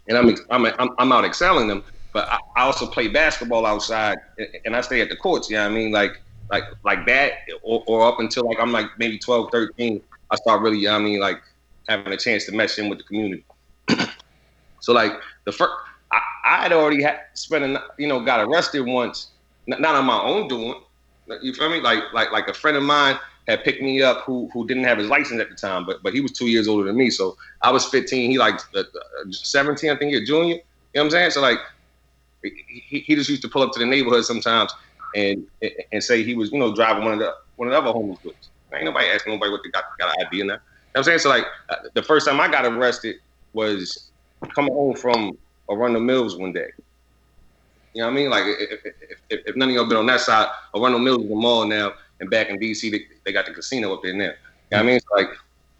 and I'm I'm I'm, I'm out excelling them. But I, I also play basketball outside, and- I stay at the courts. You know what I mean? Like like like that, or, or up until like I'm like maybe 12, 13, I start really, you know I mean, like having a chance to mesh in with the community. so like the first, I, had already had spent, you know, got arrested once, not on my own doing. You feel me? Like like like a friend of mine had picked me up who who didn't have his license at the time, but but he was two years older than me. So I was 15. He like uh, uh, 17, I think, a junior. You know what I'm saying? So like he, he just used to pull up to the neighborhood sometimes and and say he was, you know, driving one of the one of the other homeless goods. Ain't nobody asking nobody what they got got an ID in that. You know what I'm saying? So like uh, the first time I got arrested was coming home from Arundel Mills one day. You know what I mean? Like if, if, if, if none of y'all been on that side, Arundel Mills is the mall now, and back in DC they, they got the casino up there now. You know what I mean? It's like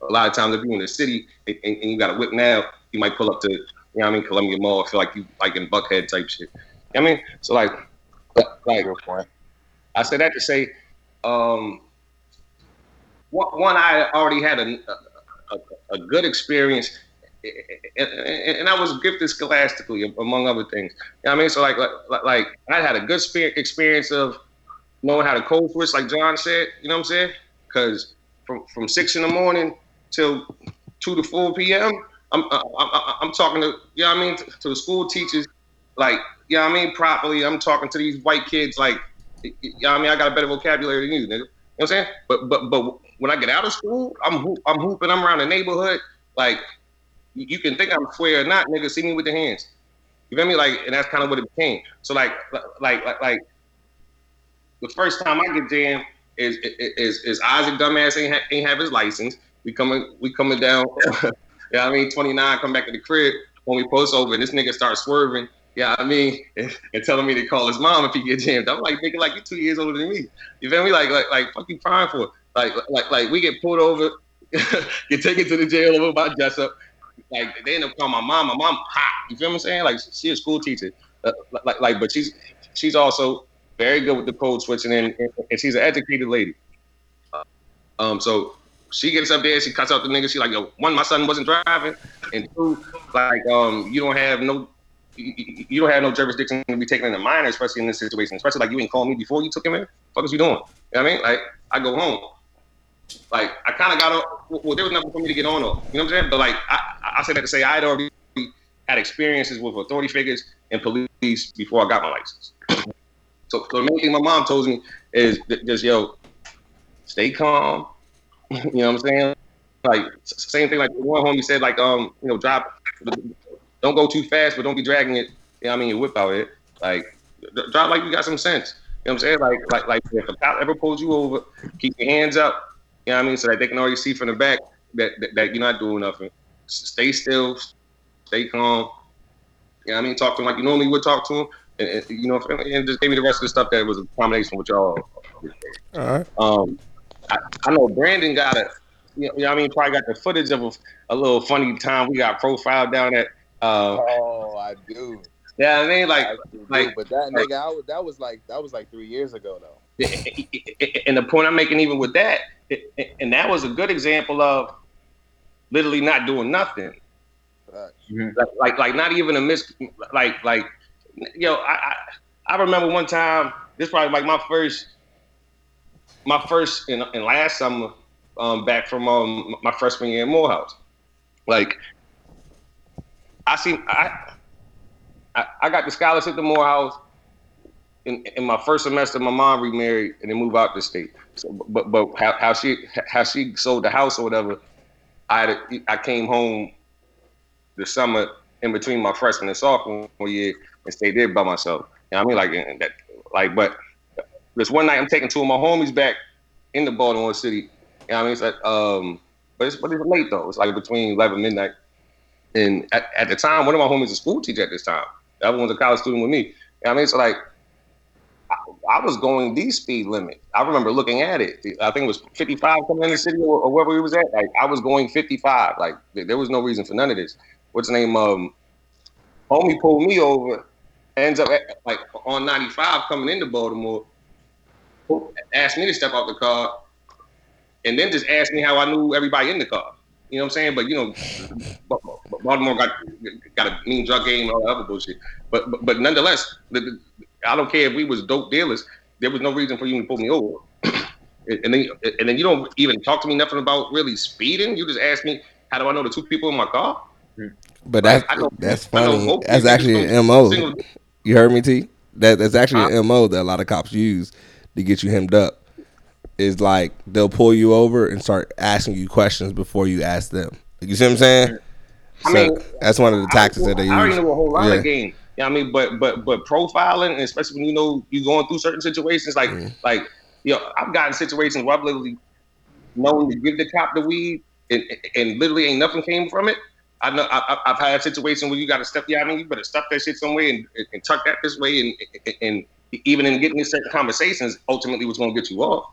a lot of times if you're in the city and, and you got a whip now, you might pull up to, you know what I mean, Columbia Mall, feel like you like in Buckhead type shit. You know what I mean? So like, like. I said that to say, um, one, one I already had a, a, a, a good experience, and, and, I was gifted scholastically, among other things. You know I mean? So like, like, like I had a good experience of knowing how to code switch, like John said. You know what I'm saying? Because from from six in the morning till two to four p.m., I'm I'm, I'm, I'm talking to you know what I mean to, to the school teachers, like you know what I mean properly. I'm talking to these white kids like. You know what I mean? I got a better vocabulary than you, nigga. You know what I'm saying? But but but when I get out of school, I'm I'm hooping. I'm around the neighborhood. Like you can think I'm square or not, nigga. See me with the hands. You feel me? Like, and that's kind of what it became. So like like like like the first time I get jammed is is is Isaac dumbass ain't ha- ain't have his license. We coming we coming down. yeah, I mean 29. Come back to the crib when we post over, and this nigga starts swerving. Yeah, I mean, and, and telling me to call his mom if he get jammed. I'm like, nigga, like you two years older than me. You feel me? Like, like, like, fuck you crying for? Like, like, like, we get pulled over, get taken to the jail over by Jessup. Like, they end up calling my mom. My mom hot. You feel what I'm saying? Like, she a school teacher. Uh, like, like, but she's she's also very good with the code switching, and, and, she's an educated lady. Um, so she gets up there, she cuts out the nigga. She like, yo, one, my son wasn't driving, and two, like, um, you don't have no you don't have no jurisdiction to be taking in a minor, especially in this situation. Especially like you ain't called me before you took him in. What was you doing? You know what I mean? Like I go home. Like I kind of got on. Well, there was nothing for me to get on. Or, you know what I'm saying? But like I, I said that to say I had already had experiences with authority figures and police before I got my license. So, so the main thing my mom told me is just yo, stay calm. you know what I'm saying? Like same thing like one homie said like um you know drop don't go too fast, but don't be dragging it. You know what I mean? Your whip out it. Like, d- drive like you got some sense. You know what I'm saying? Like, like, like if a cop ever pulls you over, keep your hands up. You know what I mean? So that they can already see from the back that, that, that you're not doing nothing. S- Stay still, stay calm. You know what I mean? Talk to him like you normally would talk to him. And, and, you know, and just gave me the rest of the stuff that was a combination with y'all. All right. Um, I, I know Brandon got a, you know, you know what I mean, probably got the footage of a, a little funny time we got profiled down at. Uh, Oh, I do. yeah, I mean, like, I do. like- but that nigga, I was, that was like that was like three years ago though. and the point I'm making, even with that, and that was a good example of literally not doing nothing. Facts. Like, like, like not even a miss. Like, like, yo, I, I, I remember one time. This probably like my first, my first and, in last summer, um, back from um my freshman year in Morehouse. Like, I seen I, I, I got the scholarship to Morehouse. In, in my first semester, my mom remarried and then moved out the state. So, but but how, how she how she sold the house or whatever, I I came home the summer in between my freshman and sophomore year and stayed there by myself. You know what I mean? Like that like but this one night I'm taking two of my homies back in the Baltimore City. What I mean? It's like, um but it's but it's late though. It's like between eleven and midnight. And at, at the time, one of my homies was a school teacher at this time. The other one's a college student with me. What I mean? So like I, was going the speed limit. I remember looking at it. I think it was 55 coming in the city or, or wherever we was at. Like I was going 55. Like there was no reason for none of this. What's the name? Um, homie pulled me over. Ends up at, like on 95 coming into Baltimore. Asked me to step out the car, and then just asked me how I knew everybody in the car. You know what I'm saying? But you know, Baltimore got got a mean drug game and all that other bullshit. But but, but nonetheless, the, the, I don't care if we was dope dealers. There was no reason for you to pull me over. and then and then you don't even talk to me nothing about really speeding. You just ask me how do I know the two people in my car? But that's I know- that's I funny. That's actually an mo. single- You heard me, T. That that's actually an mo that a lot of cops use to get you hemmed up. Is like they'll pull you over and start asking you questions before you ask them. You see what I'm saying? I So mean, that's one of the tactics that they use. I already know a whole lot Yeah. of game. You know what I mean? But but but profiling, especially when you know you're going through certain situations, like Mm. like you know, I've gotten situations where I've literally known to give the cop the weed, and, and literally ain't nothing came from it. I know I, I've had a situation where you got to stuff. Yeah, I mean, you better stuff that shit somewhere and, and tuck that this way, and, and and even in getting in certain conversations, ultimately, what's going to get you off.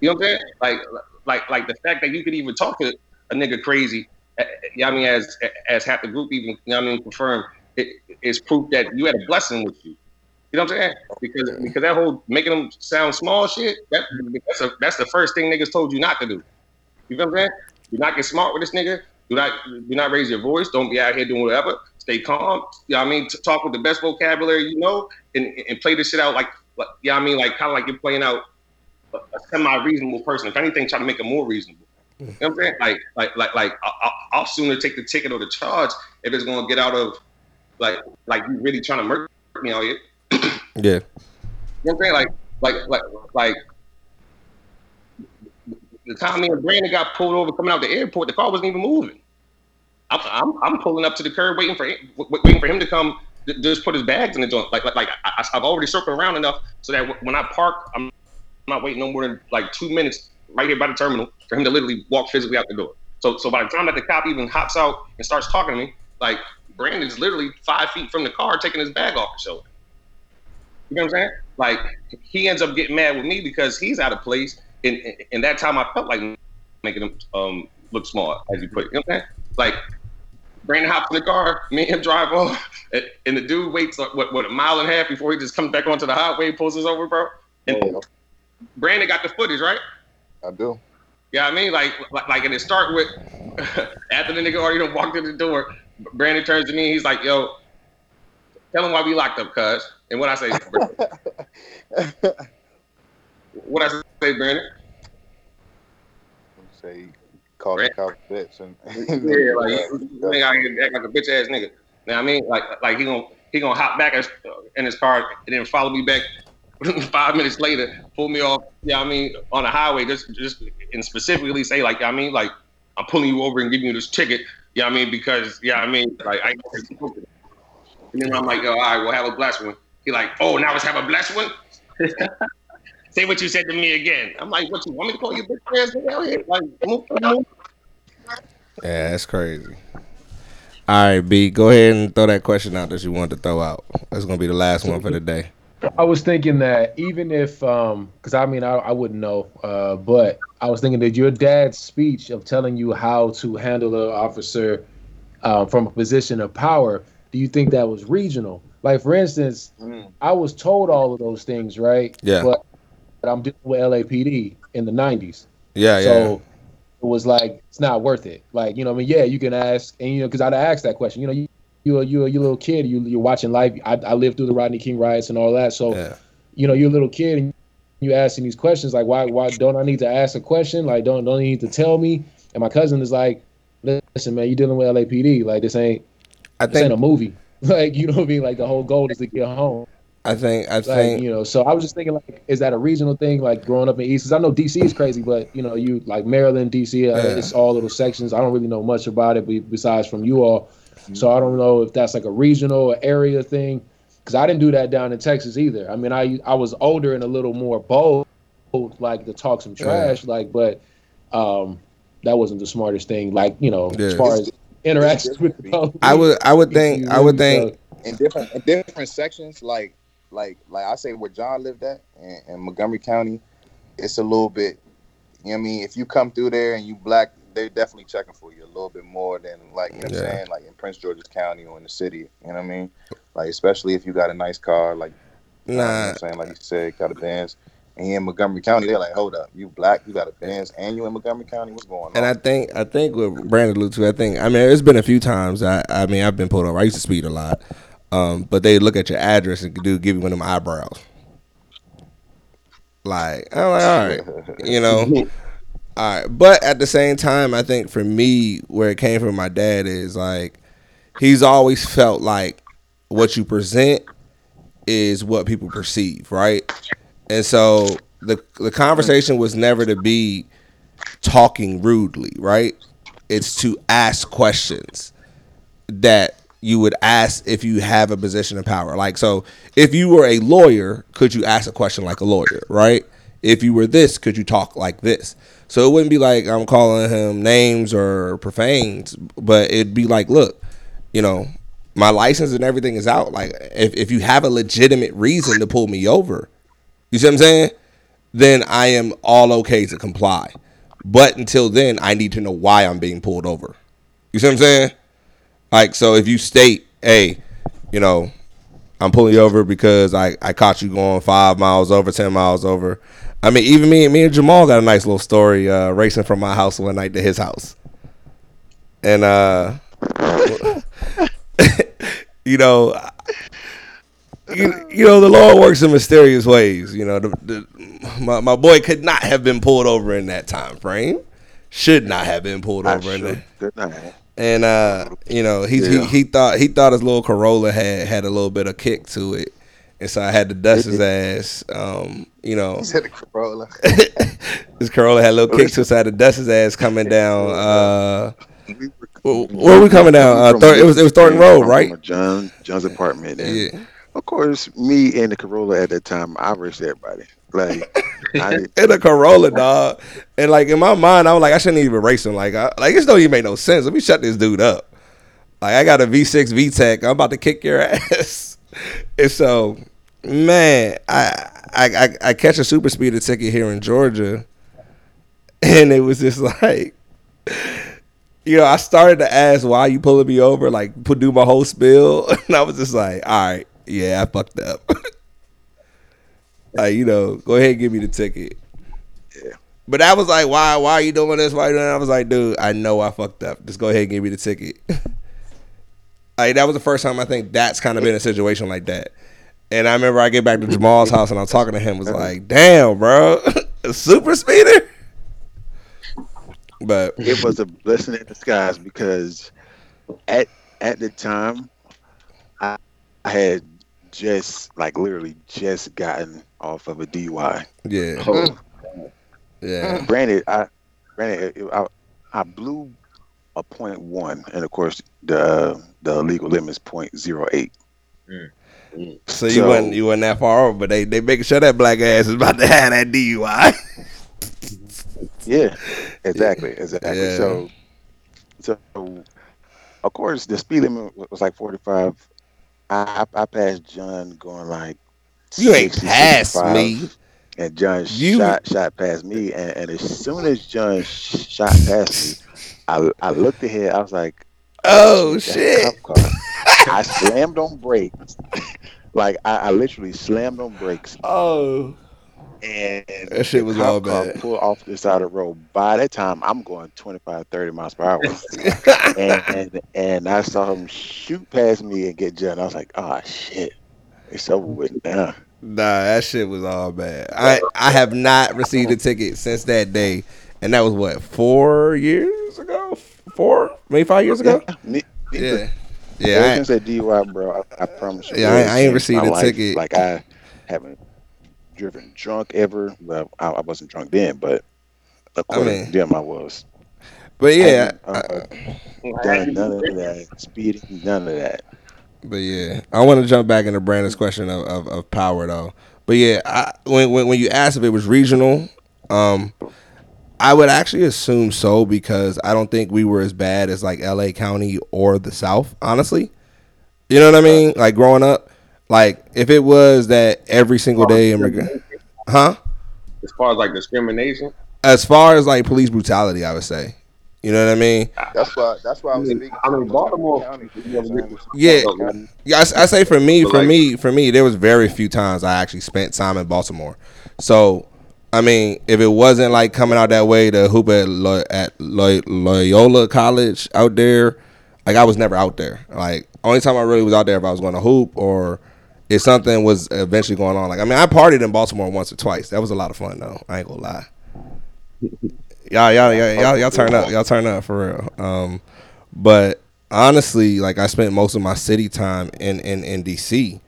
You know what I'm saying? Like like like the fact that you could even talk to a nigga crazy. uh, Yeah, I mean, as as half the group even, you know what I mean, confirm it is proof that you had a blessing with you. You know what I'm saying? Because because that whole making them sound small shit, that, that's a, that's the first thing niggas told you not to do. You know what I'm saying? Do not get smart with this nigga. Do not do not raise your voice. Don't be out here doing whatever. Stay calm. You know I mean? Talk with the best vocabulary you know and, and play this shit out like, like you know I mean? Like kind of like you're playing out a, a semi-reasonable person. If anything, try to make it more reasonable. You know what I'm saying? Like, like, like, like, I- I- I'll sooner take the ticket or the charge if it's gonna get out of, like, like you really trying to murder me out here. Yeah. You know what I'm saying? Like, like, like, like. The time me and Brandon got pulled over coming out the airport, the car wasn't even moving. I'm, I'm, I'm pulling up to the curb, waiting for him, waiting for him to come, just put his bags in the joint. Like, like, like I, I've already circled around enough so that w- when I park, I'm not waiting no more than like two minutes right here by the terminal for him to literally walk physically out the door. So, so by the time that the cop even hops out and starts talking to me, like Brandon's literally five feet from the car taking his bag off the shoulder. You know what I'm saying? Like he ends up getting mad with me because he's out of place, and in that time I felt like making him um, look smart, as you put it. You know what I'm saying? Like Brandon hops in the car, me and him drive off, and, the dude waits like, what what a mile and a half before he just comes back onto the highway, pulls us over, bro. And Brandon got the footage, right? I do. Yeah, I mean, like, like, like, and it start with after the nigga already done walked in the door. Brandon turns to me, he's like, "Yo, tell him why we locked up, cuz." And what I say, what I say, Brandon? Say call the cop bitch and Yeah, like you out here act like a bitch ass nigga. Now I mean, like, like he gonna he gonna hop back in his car and then follow me back five minutes later, pull me off. Yeah, I mean, on the highway, just just and specifically say like, I mean, like I'm pulling you over and giving you this ticket. Yeah, I mean, because yeah, I mean, like I. And then I'm like, all right, we'll have a blessed one. He like, oh, now let's have a blessed one. Say what you said to me again. I'm like, what you want me to call you bitch ass? Like. Yeah, that's crazy. All right, B, go ahead and throw that question out that you wanted to throw out. That's gonna be the last one for the day. I was thinking that even if, um, because I mean, I, I wouldn't know, uh, but I was thinking that your dad's speech of telling you how to handle an officer um, from a position of power, do you think that was regional? Like, for instance, Mm. I was told all of those things, right? Yeah. But, but I'm dealing with LAPD in the 90s. Yeah, yeah. So it was like it's not worth it. Like you know, I mean, yeah, you can ask, and you know, because I'd ask that question. You know, you you you you a little kid, you you're watching life. I, I lived through the Rodney King riots and all that. So yeah. you know, you're a little kid and you're asking these questions. Like, why why don't I need to ask a question? Like, don't don't you need to tell me? And my cousin is like, listen, man, you're dealing with LAPD. Like, this ain't I this ain't a movie. Like, you know what I mean? Like, the whole goal is to get home. I think I Like, think you know, so I was just thinking, like, is that a regional thing? Like, growing up in East, 'Cause I know DC is crazy, but you know, you like Maryland, DC, uh, Yeah. it's all little sections. I don't really know much about it, be- besides from you all. So I don't know if that's like a regional or area thing, because I didn't do that down in Texas either. I mean, I I was older and a little more bold, like to talk some trash, like, but um, that wasn't the smartest thing. Like, you know, as Yeah. far as interactions with the police. I would I would think I would think in different in different sections, like like like I say where John lived at in, in Montgomery County, it's a little bit. You know what I mean? If you come through there and you black, they're definitely checking for you a little bit more than like you know what I'm saying, like in Prince George's County or in the city. You know what I mean? Like especially if you got a nice car, like you know what Nah, I'm saying, like you said, got a Benz. And in Montgomery County, they're like, hold up, you black, you got a Benz, and you in Montgomery County, what's going on? and I think I think with Brandon to, I think I mean it's been a few times. I I mean I've been pulled over. I used to speed a lot, um, but they look at your address and do give you one of them eyebrows. Like I'm like, all right, you know, all right. But at the same time, I think for me, where it came from my dad is like he's always felt like what you present is what people perceive, right? And so the the conversation was never to be talking rudely, right? It's to ask questions that you would ask if you have a position of power. Like, so if you were a lawyer, could you ask a question like a lawyer, right? If you were this, could you talk like this? So it wouldn't be like I'm calling him names or profanes, but it'd be like, look, you know, my license and everything is out. Like, if, if you have a legitimate reason to pull me over, you see what I'm saying? Then I am all okay to comply. But until then, I need to know why I'm being pulled over. You see what I'm saying? Like, so if you state, hey, you know, I'm pulling you over because I, I caught you going five miles over, ten miles over. I mean, even me, me and Jamal got a nice little story uh, racing from my house one night to his house, and uh, you know, you, you know, the Lord works in mysterious ways. You know, the, the, my my boy could not have been pulled over in that time frame. Should not have been pulled I over in sure that could not have. and uh, you know, he's, Yeah. he he thought he thought his little Corolla had had a little bit of kick to it, and so I had to dust his ass. Um, you know, He said the Corolla. his Corolla had a little kick to it, so I had to dust his ass coming down. Uh, We were- where we coming down? Uh, from- Thor- it was it was Thornton Road, right? John John's apartment. And Yeah, Of course, me and the Corolla at that time, I raced everybody. Like, I, in a Corolla, dog. And like in my mind, I was like, I shouldn't even race him. Like, I, like this don't even make no sense. Let me shut this dude up. Like, I got a V6 VTEC. I'm about to kick your ass. and so, man, I, I I I catch a super speeder ticket here in Georgia, and it was just like. You know, I started to ask why you pulling me over, like put do my whole spill, and I was just like, "All right, yeah, I fucked up." like, you know, go ahead and give me the ticket. But that was like, why? Why are you doing this? Why are you doing that? I was like, dude, I know I fucked up. Just go ahead and give me the ticket. like that was the first time I think that's kind of been a situation like that. And I remember I get back to Jamal's house and I'm talking to him. Was like, damn, bro, a super speeder. But it was a blessing in disguise because at at the time, I, I had just like literally just gotten off of a DUI. yeah, Oh, yeah, mm. Granted, I granted it- I, I blew a point one, and of course the the legal limit is point zero eight. Mm. so you So- wasn't you wasn't that far over, but they they making sure that black ass is about to have that DUI. Yeah, exactly, exactly. Yeah. So, so of course the speed limit was like forty five. I I passed John going like You ain't 60, past 65, me. and John You- shot shot past me, and, and as soon as John shot past me, I I looked ahead. I was like, Oh shit! Cop car. I slammed on brakes. like I, I literally slammed on brakes Oh, and That shit was all car bad. pulled off the side of the road. By that time, I'm going 25, 30 miles per hour. and, and and I saw him shoot past me and get John. I was like, oh shit. It's over with now. Nah, that shit was all bad. I I have not received a ticket since that day, and that was what four years ago, four maybe five years ago. Yeah, me, me too. Yeah, Ever yeah. since that DUI, bro, I, I promise you. Yeah, I- I ain't received a life. ticket. Like I haven't driven drunk ever. Well, I, I wasn't drunk then, but according mean- to them, I was. but yeah, I haven't, uh, done none of that speeding, none of that. But yeah, I want to jump back into Brandon's question of, of, of power though. But yeah, I, when, when when you asked if it was regional, um, I would actually assume so because I don't think we were as bad as like L.A. County or the South. Honestly, you know what I mean? Like growing up, Like if it was that every single day immigrant, huh? As far as like discrimination, As far as like police brutality, I would say. You know what I mean? That's why. That's why I was I mean, speaking. I mean, Baltimore- County, Yeah. Yeah, I, s- I say for me, for like- me, for me, there was very few times I actually spent time in Baltimore. So, I mean, if it wasn't like coming out that way to hoop at, at Lo- Loyola College out there, like I was never out there. Like only time I really was out there if I was going to hoop or if something was eventually going on. Like I mean, I partied in Baltimore once or twice. That was a lot of fun though. I ain't gonna lie. Y'all, y'all, y'all, y'all, y'all turn up. Y'all turn up for real. Um, but honestly, like I spent most of my city time in in, in DC,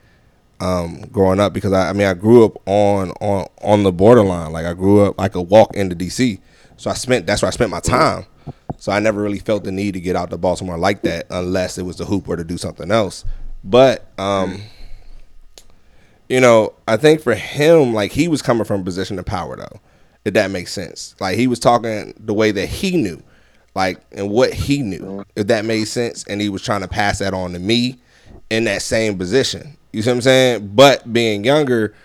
um, growing up because I, I mean I grew up on on on the borderline. Like I grew up, I could walk into DC, so I spent that's where I spent my time. So I never really felt the need to get out to Baltimore like that unless it was to hoop or to do something else. But um, you know, I think for him, like he was coming from a position of power though. If that makes sense. Like he was talking the way that he knew. Like and what he knew. If that made sense. And he was trying to pass that on to me in that same position. You see what I'm saying? But being younger,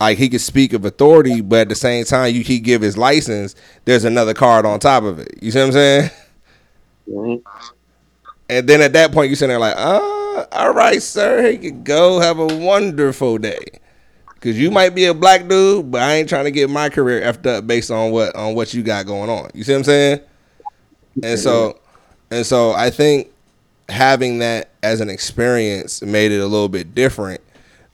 like he could speak of authority, but at the same time, you he give his license, there's another card on top of it. You see what I'm saying? And then at that point, you sitting there like, uh, all right, sir, here you go. Have a wonderful day. Cause you might be a black dude, but I ain't trying to get my career effed up based on what on what you got going on. You see what I'm saying? And so, and so I think having that as an experience made it a little bit different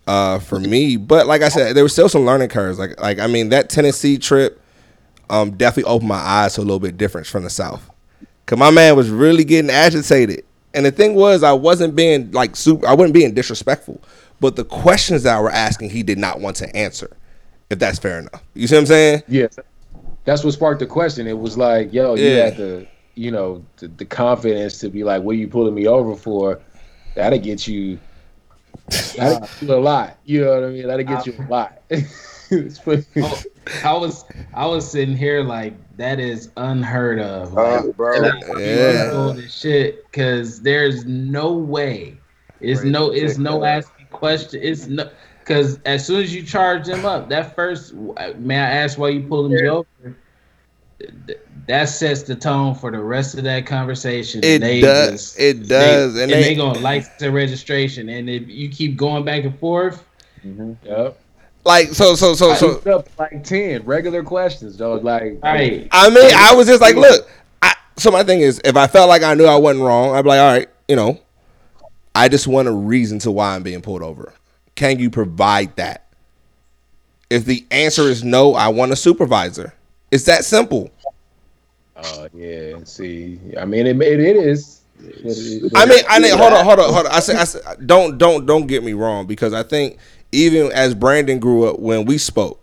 uh, for me. But like I said, there was still some learning curves. Like like I mean, that Tennessee trip um, definitely opened my eyes to a little bit different from the South. Cause my man was really getting agitated. And the thing was, I wasn't being like super. I wasn't being disrespectful, but the questions that I were asking, he did not want to answer. If that's fair enough, you see what I'm saying? Yes, that's what sparked the question. It was like, yo, you Yeah. had the, you know, the, the confidence to be like, what are you pulling me over for? That'll get you, that'll get you a lot. You know what I mean? That'll get you a lot. Oh, I was I was sitting here like that is unheard of. Uh, Like, bro. Yeah. Shit because there's no way. It's no. It's no asking question. It's no. Because as soon as you charge them up, that first may I ask why you pulling me over? Th- That sets the tone for the rest of that conversation. It they does. just- It does. They, And and, they- they, gonna license and registration, and if you keep going back and forth, mm-hmm. Yep. Like so so so so. looked up like ten regular questions, though. Like, right? I mean, I was just like, look. I, so my thing is, if I felt like I knew I wasn't wrong, I'd be like, all right, you know, I just want a reason to why I'm being pulled over. Can you provide that? If the answer is no, I want a supervisor. It's that simple. Oh yeah. See, I mean, it it, it is. It- I mean, I mean, hold on, hold on, hold on. I say, I say, don't, don't, don't get me wrong, because I think even as Brandon grew up, when we spoke,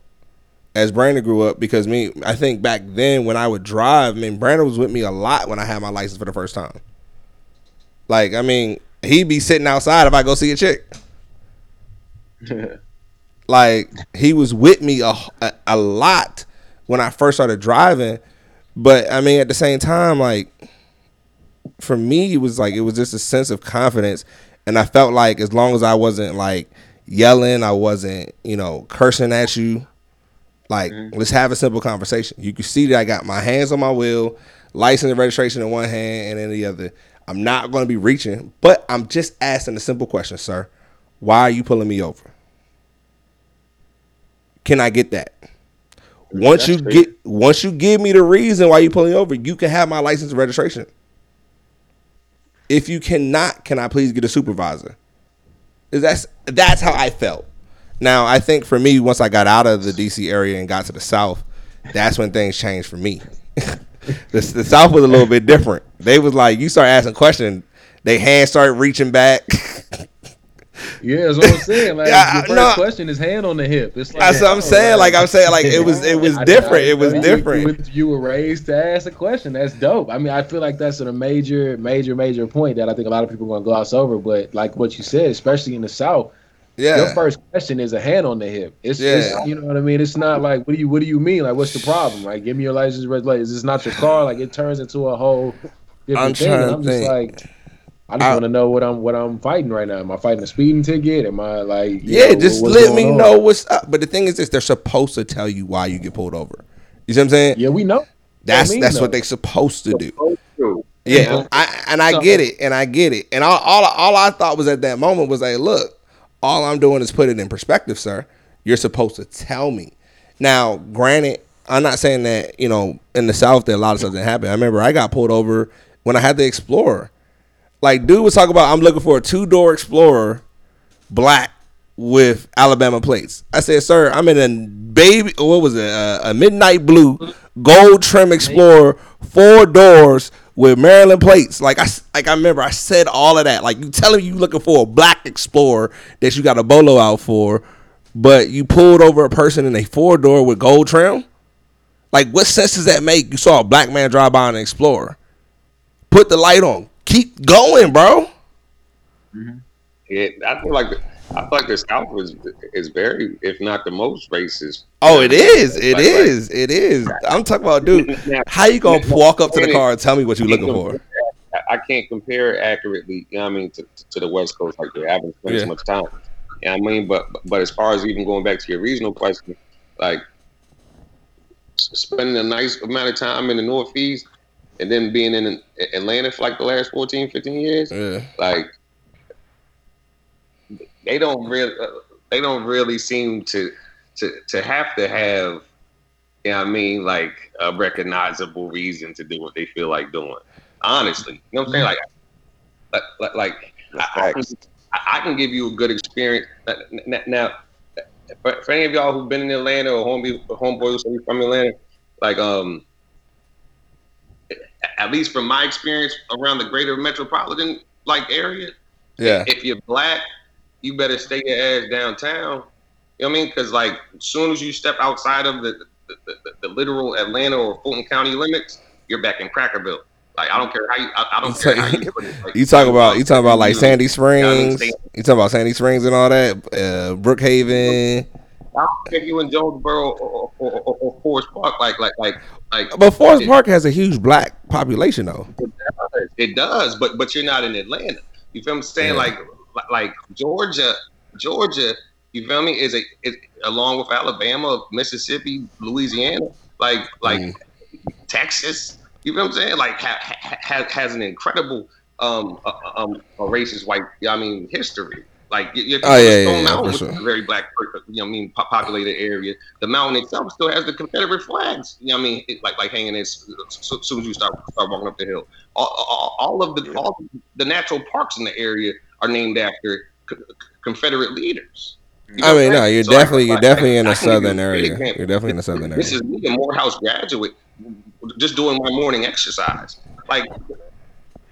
as Brandon grew up, because me, I think back then when I would drive, I mean, Brandon was with me a lot when I had my license for the first time. Like, I mean, he'd be sitting outside if I go see a chick. like, he was with me a, a, a lot when I first started driving, but I mean, at the same time, like for me it was like it was just a sense of confidence. And i felt like as long as i wasn't like yelling i wasn't you know cursing at you like mm-hmm. let's have a simple conversation. You can see that i got my hands on my wheel license and registration in one hand and in the other. I'm not going to be reaching but i'm just asking a simple question sir. Why are you pulling me over? Can i get that once you That's get once you give me the reason why you pulling over you can have my license and registration if you cannot, can I please get a supervisor? Is that's that's how I felt. Now I think for me, once I got out of the DC area and got to the South, that's when things changed for me. the, the South was a little bit different. They was like, you start asking questions, they hands start reaching back. Yeah, that's what I'm saying. Like, Yeah, your first no. question is hand on the hip. It's like that's what I'm saying. Like I'm saying, like it was it was I- different. I- It was you- different. You, you were raised to ask a question. That's dope. I mean, I feel like that's a major, major, major point that I think a lot of people are gonna gloss over. But like what you said, especially in the South, your first question is a hand on the hip. It's, it's you know what I mean. It's not like what do you what do you mean? Like what's the problem? Like give me your license, red light. Is this not your car? Like it turns into a whole different I'm thing. I'm just think. like, I just want to know what I'm what I'm fighting right now. Am I fighting a speeding ticket? Am I like Yeah, know, just let me on? know what's up. But the thing is this, they're supposed to tell you why you get pulled over. You see what I'm saying? Yeah, we know. That's mean, that's though. what they're supposed to do. True. Yeah, Yeah. I, and I get it, and I get it, and all, all all I thought was at that moment was like, look, all I'm doing is put it in perspective, sir. You're supposed to tell me. Now, granted, I'm not saying that you know in the South that a lot of stuff didn't happen. I remember I got pulled over when I had the Explorer. Like, dude was talking about I'm looking for a two door Explorer, black with Alabama plates. I said, sir, I'm in a baby. What was it? Uh, a midnight blue gold trim Explorer, four doors with Maryland plates. Like I like I remember I said all of that. Like you telling me you looking for a black Explorer that you got a bolo out for, but you pulled over a person in a four door with gold trim. Like what sense does that make? You saw a black man drive by an Explorer. Put the light on. Keep going, bro. Mm-hmm. Yeah, I feel like the, I feel like the South is is very, if not the most racist. Oh, it is. It Like- like- is. It is. I'm talking about, dude. Now, How you gonna walk up to the car and tell me what you're looking for? I- can't compare accurately. You know what I mean to, to the West Coast like that. I haven't spent Yeah. as much time. You know I mean, but but as far as even going back to your regional question, like spending a nice amount of time in the Northeast and then being in Atlanta for like the last 14, 15 years, Yeah. like they don't really they don't really seem to to to have to have you know what I mean like a recognizable reason to do what they feel like doing. Honestly, you know what I'm saying? Like like like, like I, I can, I can give you a good experience N- n- now. For, for any of y'all who've been in Atlanta or homie, homeboys who from Atlanta, like um, at least from my experience around the greater metropolitan like area, Yeah. if you're black, you better stay your ass downtown. You know what I mean? Because like, as soon as you step outside of the the, the, the literal Atlanta or Fulton County limits, you're back in Crackerville. Like, I don't care how you, I, I don't care how you put it. Like, You talk about you talk about like Sandy Springs. You talk about Sandy Springs and all that. Uh, Brookhaven. I don't care if you in Jonesboro or, or, or, or Forest Park. Like, like, like, like. But Forest Park has a huge black population though. It does, It does. but but you're not in Atlanta. You feel me? Saying Yeah. like like- Georgia, Georgia. You feel me? Is a is, along with Alabama, Mississippi, Louisiana, like like Mm. Texas. You feel what I'm saying? Like ha, ha, ha- has an incredible um uh, um a racist white. I mean history. Like you, you Oh, yeah, yeah, Stone yeah, Mountain, sure. a very black, you know, what I mean, populated area. The mountain itself still has the Confederate flags. You know, what I mean, it, like like hanging as so, soon as you start start walking up the hill. All, all, all of the all the natural parks in the area are named after co- Confederate leaders. You know I mean, no, you're So, definitely you're definitely in the can give you southern area. You're definitely in the southern area. This is me, a Morehouse graduate, just doing my morning exercise. Like,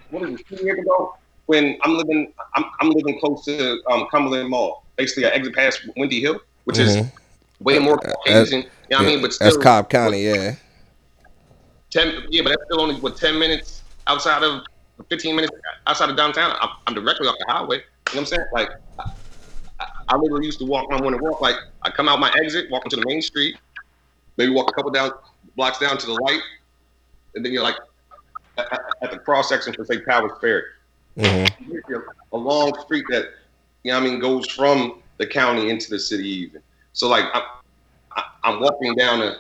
what is it, two years ago? When I'm living, I'm, I'm living close to um, Cumberland Mall, basically I exit past Windy Hill, which is Mhm. way more Uh, uh, Caucasian. you know what I mean? But still, That's Cobb County, yeah. ten, yeah, but that's still only what ten minutes outside of, fifteen minutes outside of downtown. I'm, I'm directly off the highway. You know what I'm saying? Like, I, I, literally used to walk my morning walk. Like, I come out my exit, walk into the main street, maybe walk a couple down blocks down to the light, and then you're like at, at- at the cross section for say Powers Ferry. Hmm A long street that you know I mean goes from the county into the city even. So like I'm, I'm walking down the,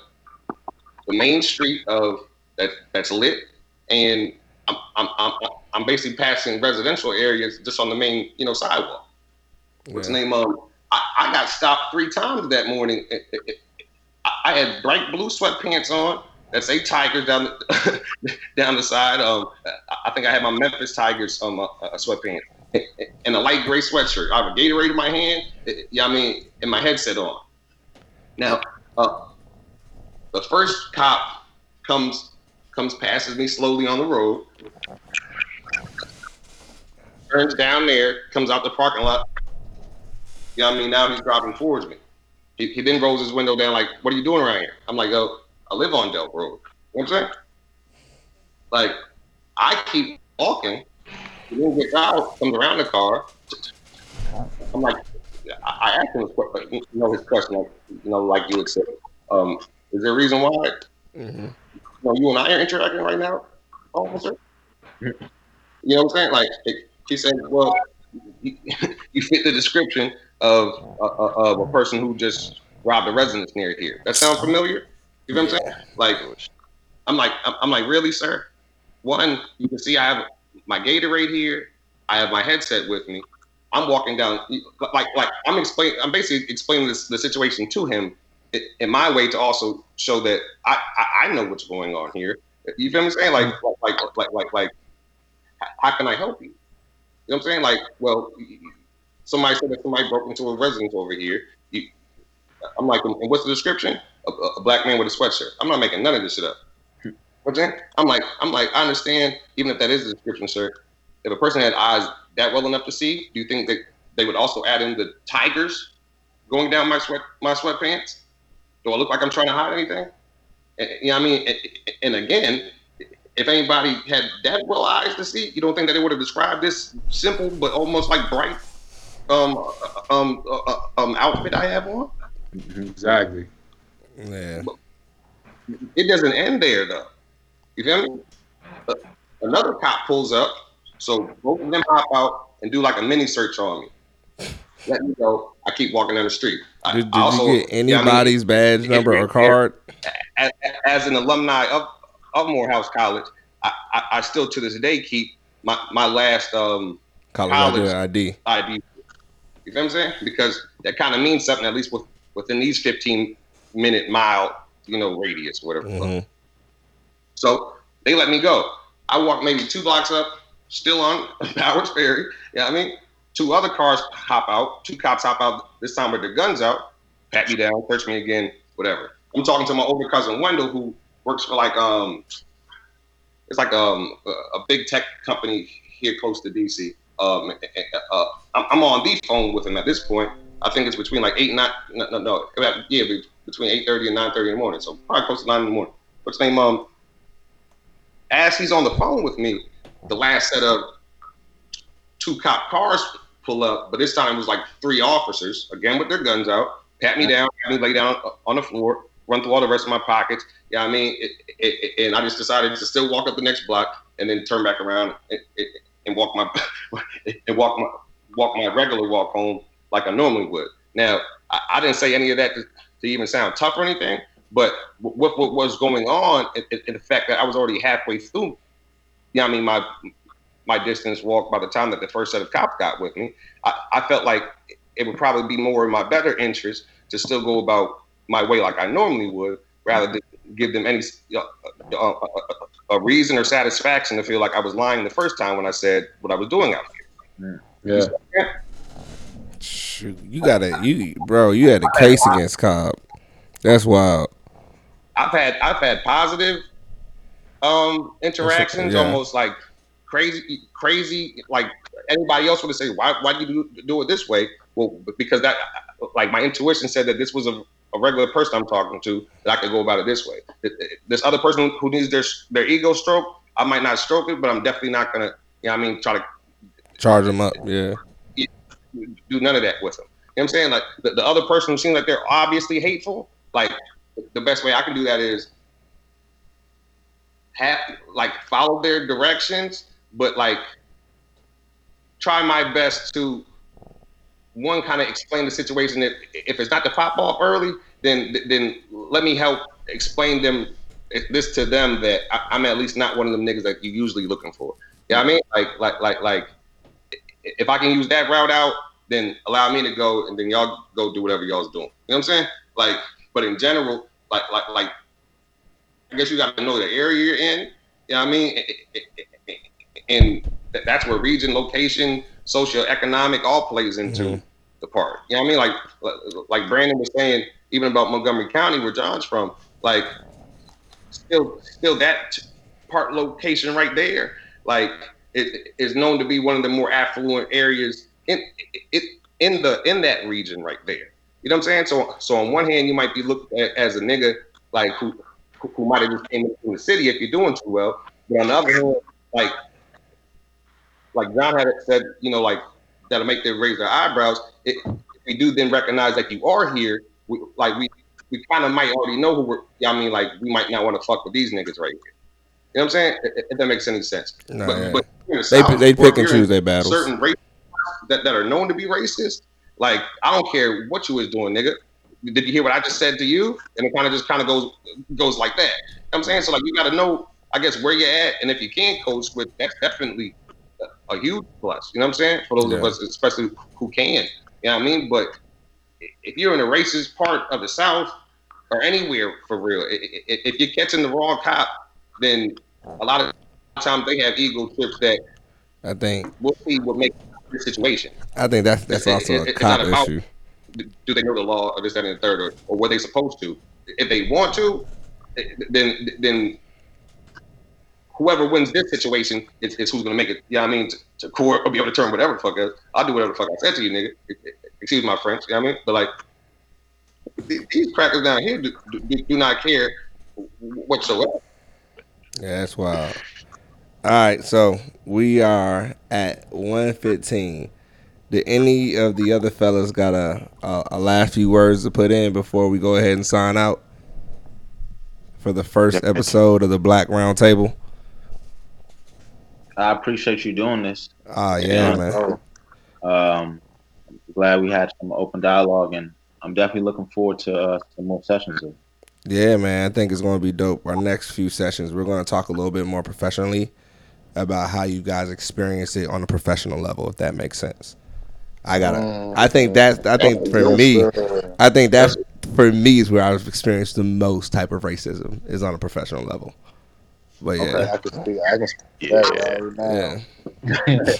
the main street of that that's lit, and I'm, I'm I'm I'm basically passing residential areas just on the main you know sidewalk. What's the name of? I, I got stopped three times that morning. It- it- it- I had bright blue sweatpants on that say Tigers down the, down the side. Um, I- think I had my Memphis Tigers um uh, sweatpants and a light gray sweatshirt. I have a Gatorade in my hand. Yeah, I mean, and my headset on. Now, uh, the first cop comes comes passes me slowly on the road. Turns down there, comes out the parking lot. Yeah, I mean, now he's driving towards me. He, he then rolls his window down, like, "What are you doing around here?" I'm like, "Oh, I live on Delk Road." You know what I'm saying? Like, I keep walking. He then gets out, comes around the car. I'm like, I asked him his question, you know, his question, like, you know, like you would say, um, is there a reason why? hmm You know, you and I are interacting right now, officer. You know what I'm saying? Like, it, He said, "Well, you, you fit the description of uh, uh, of a person who just robbed a residence near here. That sounds familiar? You know what I'm saying? Like, I'm like, I'm, I'm like, really, sir? One, you can see I have my Gatorade here. I have my headset with me. I'm walking down, like, like I'm explaining. I'm basically explaining this, the situation to him in my way to also show that I, I, I know what's going on here. You feel me saying? Like, like, like, like, like, how can I help you? You know what I'm saying? Like, well, somebody said that somebody broke into a residence over here. You, I'm like, and what's the description? A, a, black man with a sweatshirt. I'm not making none of this shit up. What's that? I'm like, I'm like, I understand, even if that is the description, sir. If a person had eyes that well enough to see, do you think that they would also add in the tigers going down my sweat my sweatpants? Do I look like I'm trying to hide anything? And, you know what I mean? And, and again, if anybody had that well eyes to see, you don't think that they would have described this simple but almost like bright um um uh, um outfit I have on? Exactly. Yeah. It doesn't end there though. You feel me? Another cop pulls up, so both of them hop out and do like a mini search on me. Let me go. I keep walking down the street. Did, did also, you get anybody's you know I mean? badge number or card? As, as, an alumni of, of Morehouse College, I, I, I, still to this day keep my, my last um, college, college ID. ID. You feel what I'm saying? Because that kind of means something, at least with, within these 15 minute mile, you know, radius, whatever. Mm-hmm. So they let me go. I walk maybe two blocks up, still on Powers Ferry. You know I mean? Two other cars hop out, two cops hop out, this time with their guns out, pat me down, search me again, whatever. I'm talking to my older cousin Wendell, who works for like um it's like um a big tech company here close to DC. Um, uh, I'm on the phone with him at this point. I think it's between like eight and nine. No, no, no yeah, between eight thirty and nine thirty in the morning. So probably close to nine in the morning. What's name? Um, as he's on the phone with me, the last set of two cop cars pull up, but this time it was like three officers, again with their guns out, pat me down, had me lay down on the floor, run through all the rest of my pockets. Yeah, I mean, it, it, it, and I just decided to still walk up the next block and then turn back around and, and walk my and walk my walk my regular walk home like I normally would. Now, I, I didn't say any of that to, to, even sound tough or anything, but with what was going on, in the fact that I was already halfway through, yeah, you know I mean, my my distance walk by the time that the first set of cops got with me, I, I felt like it would probably be more in my better interest to still go about my way like I normally would, rather than give them any uh, uh, uh, a reason or satisfaction to feel like I was lying the first time when I said what I was doing out here. Yeah. yeah. Shoot, you got a you bro. You had a case against Cobb. That's wild. I've had I've had positive um interactions, yeah. almost like crazy, crazy. Like anybody else would have said, why, why do you do, do it this way? Well, because that, like, my intuition said that this was a, a regular person I'm talking to, that I could go about it this way. This other person who needs their their ego stroke, I might not stroke it, but I'm definitely not gonna, you know, I mean, try to charge them up. Yeah. Do none of that with them. You know what I'm saying? Like the, the other person who seems like they're obviously hateful, like the best way I can do that is have like follow their directions but like try my best to one kind of explain the situation that if it's not to pop off early then then let me help explain them eh, this to them that I, am at least not one of them niggas that you're usually looking for yeah you know I mean like like like like if I can use that route out then allow me to go and then y'all go do whatever y'all's doing you know what I'm saying like but in general like like like I guess you got to know the area you're in you know what I mean and that's where region, location, socio-economic all plays into mm-hmm. the part. You know what I mean? Like like Brandon was saying, even about Montgomery County, where John's from, like still still that part location right there, like it is known to be one of the more affluent areas in it in the in that region right there. You know what I'm saying? So so on one hand, you might be looked at as a nigga like who who might have just came into the city if you're doing too well. But on the other hand, like like John had said, you know, like that'll make them raise their eyebrows. It, we do then recognize that you are here, we, like we we kind of might already know who we're. Yeah, I mean, like we might not want to fuck with these niggas right here. You know what I'm saying? If, if that makes any sense. No, but, yeah. but the South, they pick and choose their battles. Certain races that, that are known to be racist. Like I don't care what you was doing, nigga. Did you hear what I just said to you? And it kind of just kind of goes goes like that. You know what I'm saying so. Like you got to know, I guess, where you're at, and if you can't coach with, that's definitely a, huge plus. You know what I'm saying for those of us, especially who can. You know what I mean? But if you're in a racist part of the South or anywhere for real, if you're catching the wrong cop, then a lot of times they have ego trips that I think we'll see what makes the situation. I think that's that's It- it- also a it's cop not about- issue. Do they know the law or this, that, and the third, or, or were they supposed to? If they want to, then then whoever wins this situation is, is who's going to make it. Yeah, you know I mean, to, to court or be able to turn whatever the fuck. Else. I'll do whatever the fuck I said to you, nigga. Excuse my French. You know what I mean? But like these crackers down here do, do, do not care whatsoever. Yeah, that's wild. All right, so we are at 115. Did any of the other fellas got a, a a last few words to put in before we go ahead and sign out for the first episode of the Black Round Table? I appreciate you doing this. Ah, yeah, man. Um, glad we had some open dialogue, and I'm definitely looking forward to uh, some more sessions. Yeah, man. I think it's going to be dope. Our next few sessions, we're going to talk a little bit more professionally about how you guys experience it on a professional level, if that makes sense. I gotta. Mm. I think that's. I think for me, I think that's for me is where I've experienced the most type of racism is on a professional level. But yeah, I can speak. I can speak that right now. yeah.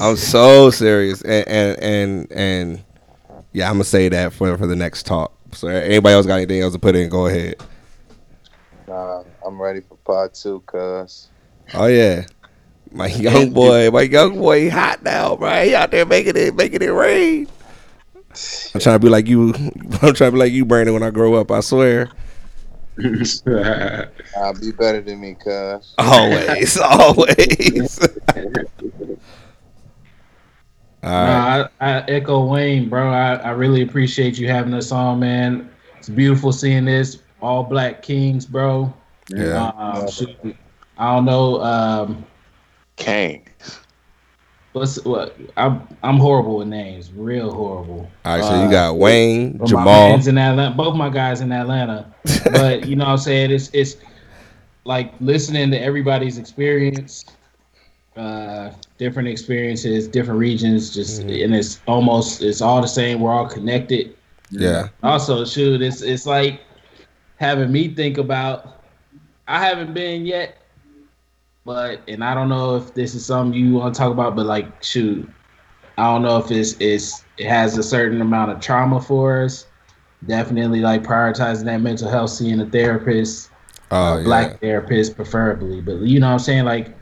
I'm so serious, and and and, and yeah, I'm gonna say that for for the next talk. So anybody else got anything else to put in? Go ahead. Nah, I'm ready for part two, cuz. Oh yeah, my young boy, my young boy, he hot now, bro. He out there making it, making it rain. I'm trying to be like you. I'm trying to be like you, Brandon. When I grow up, I swear. I'll be better than me, cuz. Always, always. All right. Nah, I, I echo Wayne, bro. I, I really appreciate you having us on, man. It's beautiful seeing this. All black kings, bro. Yeah. Um, I don't know. Um, Kang. what's what? I'm I'm horrible with names, real horrible. All right. So Uh, you got Wayne, But My Jamal. man's in Atlanta. Both my guys in Atlanta. but you know what I'm saying? It's it's like listening to everybody's experience, uh, different experiences, different regions, just Mhm. and it's almost it's all the same. We're all connected. Yeah. Also, shoot, it's it's like having me think about I haven't been yet, but and I don't know if this is something you want to talk about, but like shoot, I don't know if it's it's it has a certain amount of trauma for us. Definitely like prioritizing that mental health, seeing a therapist, Oh a yeah. black therapist preferably. But you know what I'm saying? Like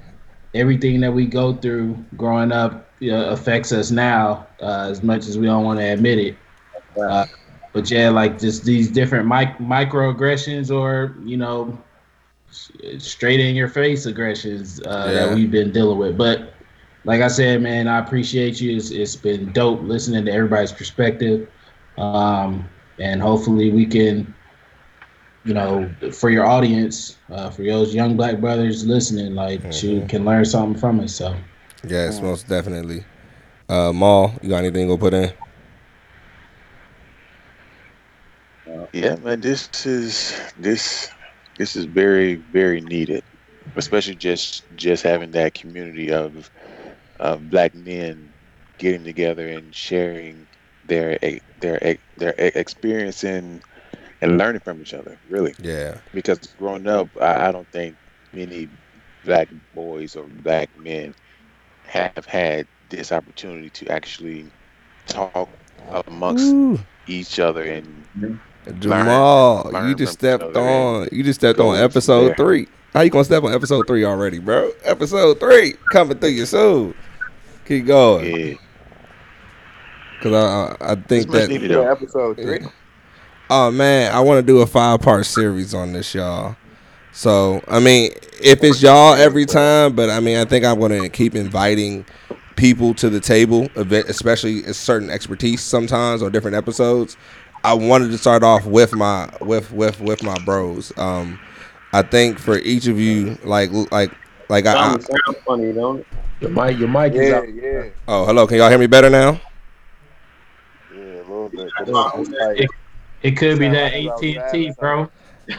everything that we go through growing up you know, affects us now, uh, as much as we don't want to admit it. Uh, but yeah, like just these different mic- microaggressions or, you know, s- straight in your face aggressions uh, Yeah. that we've been dealing with. But like I said, man, I appreciate you. It's, it's been dope listening to everybody's perspective. Um, and hopefully we can, you know, for your audience, uh, for those young black brothers listening, like you Mhm. can learn something from it. So Yes, most definitely. Uh, Maul, you got anything to put in? Yeah, man, this is this this is very very needed, especially just just having that community of of black men getting together and sharing their their e- their e- experience and and learning from each other. Really, Yeah. because growing up, I, I don't think many black boys or black men have had this opportunity to actually talk amongst Ooh. each other and Jamal, learn you just stepped other on. You just stepped go on episode there. three. How you gonna step on episode three already, bro? Episode three coming through your soul. Keep going, yeah. cause I I I think that. Yeah, episode three. Oh man, I want to do a five part series on this, y'all. So I mean, if it's y'all every time, but I mean, I think I'm gonna keep inviting people to the table, a bit- especially a certain expertise sometimes or different episodes. I wanted to start off with my with with with my bros. Um, I think for each of you, like like like I, I Sounds sounds funny, don't it? Your mic, your mic is out. yeah, Oh, hello. Can y'all hear me better now? yeah, a little bit. But it's, it's like, It could be that like I was AT and T, bro.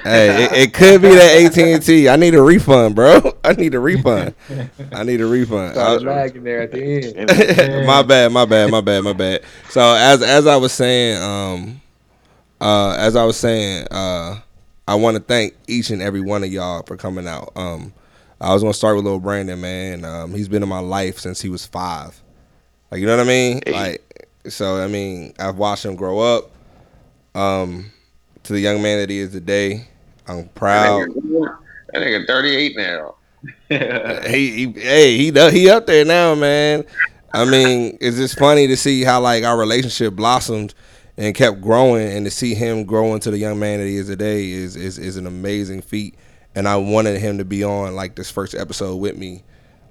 hey, it, it could be that AT and T. I need a refund, bro. I need a refund. I need a refund. Started I- lagging there at the end. my bad, my bad, my bad, my bad. So as as I was saying, um, uh, as I was saying, uh, I want to thank each and every one of y'all for coming out. Um, I was gonna start with little Brandon, man. Um, he's been in my life since he was five. Like you know what I mean? Like so, I mean, I've watched him grow up. Um, to the young man that he is today, I'm That proud. nigga, that nigga 38 now. he, he hey he he up there now, man. I mean, it's just funny to see how like our relationship blossomed and kept growing, and to see him grow into the young man that he is today is is is an amazing feat. And I wanted him to be on like this first episode with me.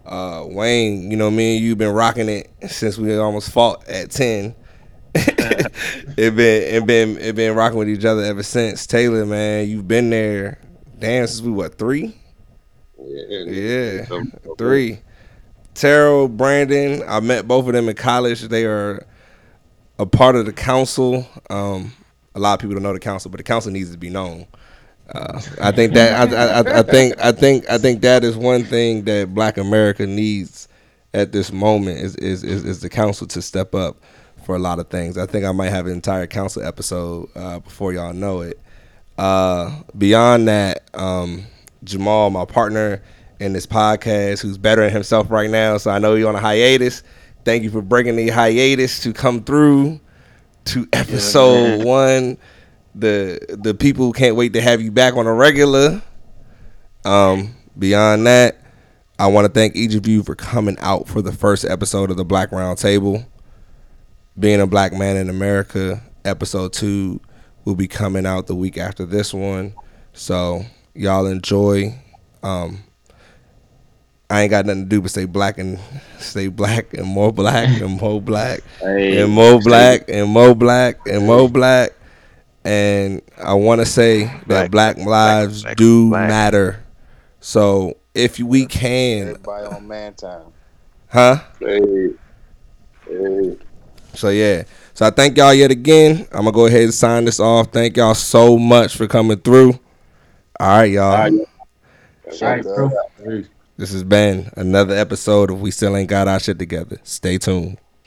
Uh, Wayne, you know me and you've been rocking it since we almost fought at ten. it been it been it been rocking with each other ever since. Taylor, man, you've been there. Damn, since we what three? Yeah. Yeah, three. Terrell, Brandon, I met both of them in college. They are a part of the council. Um, a lot of people don't know the council, but the council needs to be known. Uh, I think that I, I, I think I think I think that is one thing that Black America needs at this moment is is, is, is the council to step up for a lot of things. I think I might have an entire council episode uh, before y'all know it. Uh, beyond that, um, Jamal, my partner in this podcast, who's bettering himself right now, so I know you're on a hiatus. Thank you for breaking the hiatus to come through to episode one. The the people can't wait to have you back on a regular. Um, beyond that, I want to thank each of you for coming out for the first episode of the Black Round Table. Being a black man in America, episode two will be coming out the week after this one. So y'all enjoy. Um, I ain't got nothing to do but stay black and stay black and more black and more black Hey, and more black and more black and more black. And I want to say that Black, black lives black, do black. matter. So if we can, everybody on man time. huh? Hey, hey. So yeah. So I thank y'all yet again. I'm gonna go ahead and sign this off. Thank y'all so much for coming through. All right, y'all. All right, bro. This has been another episode of We Still Ain't Got Our Shit Together. Stay tuned.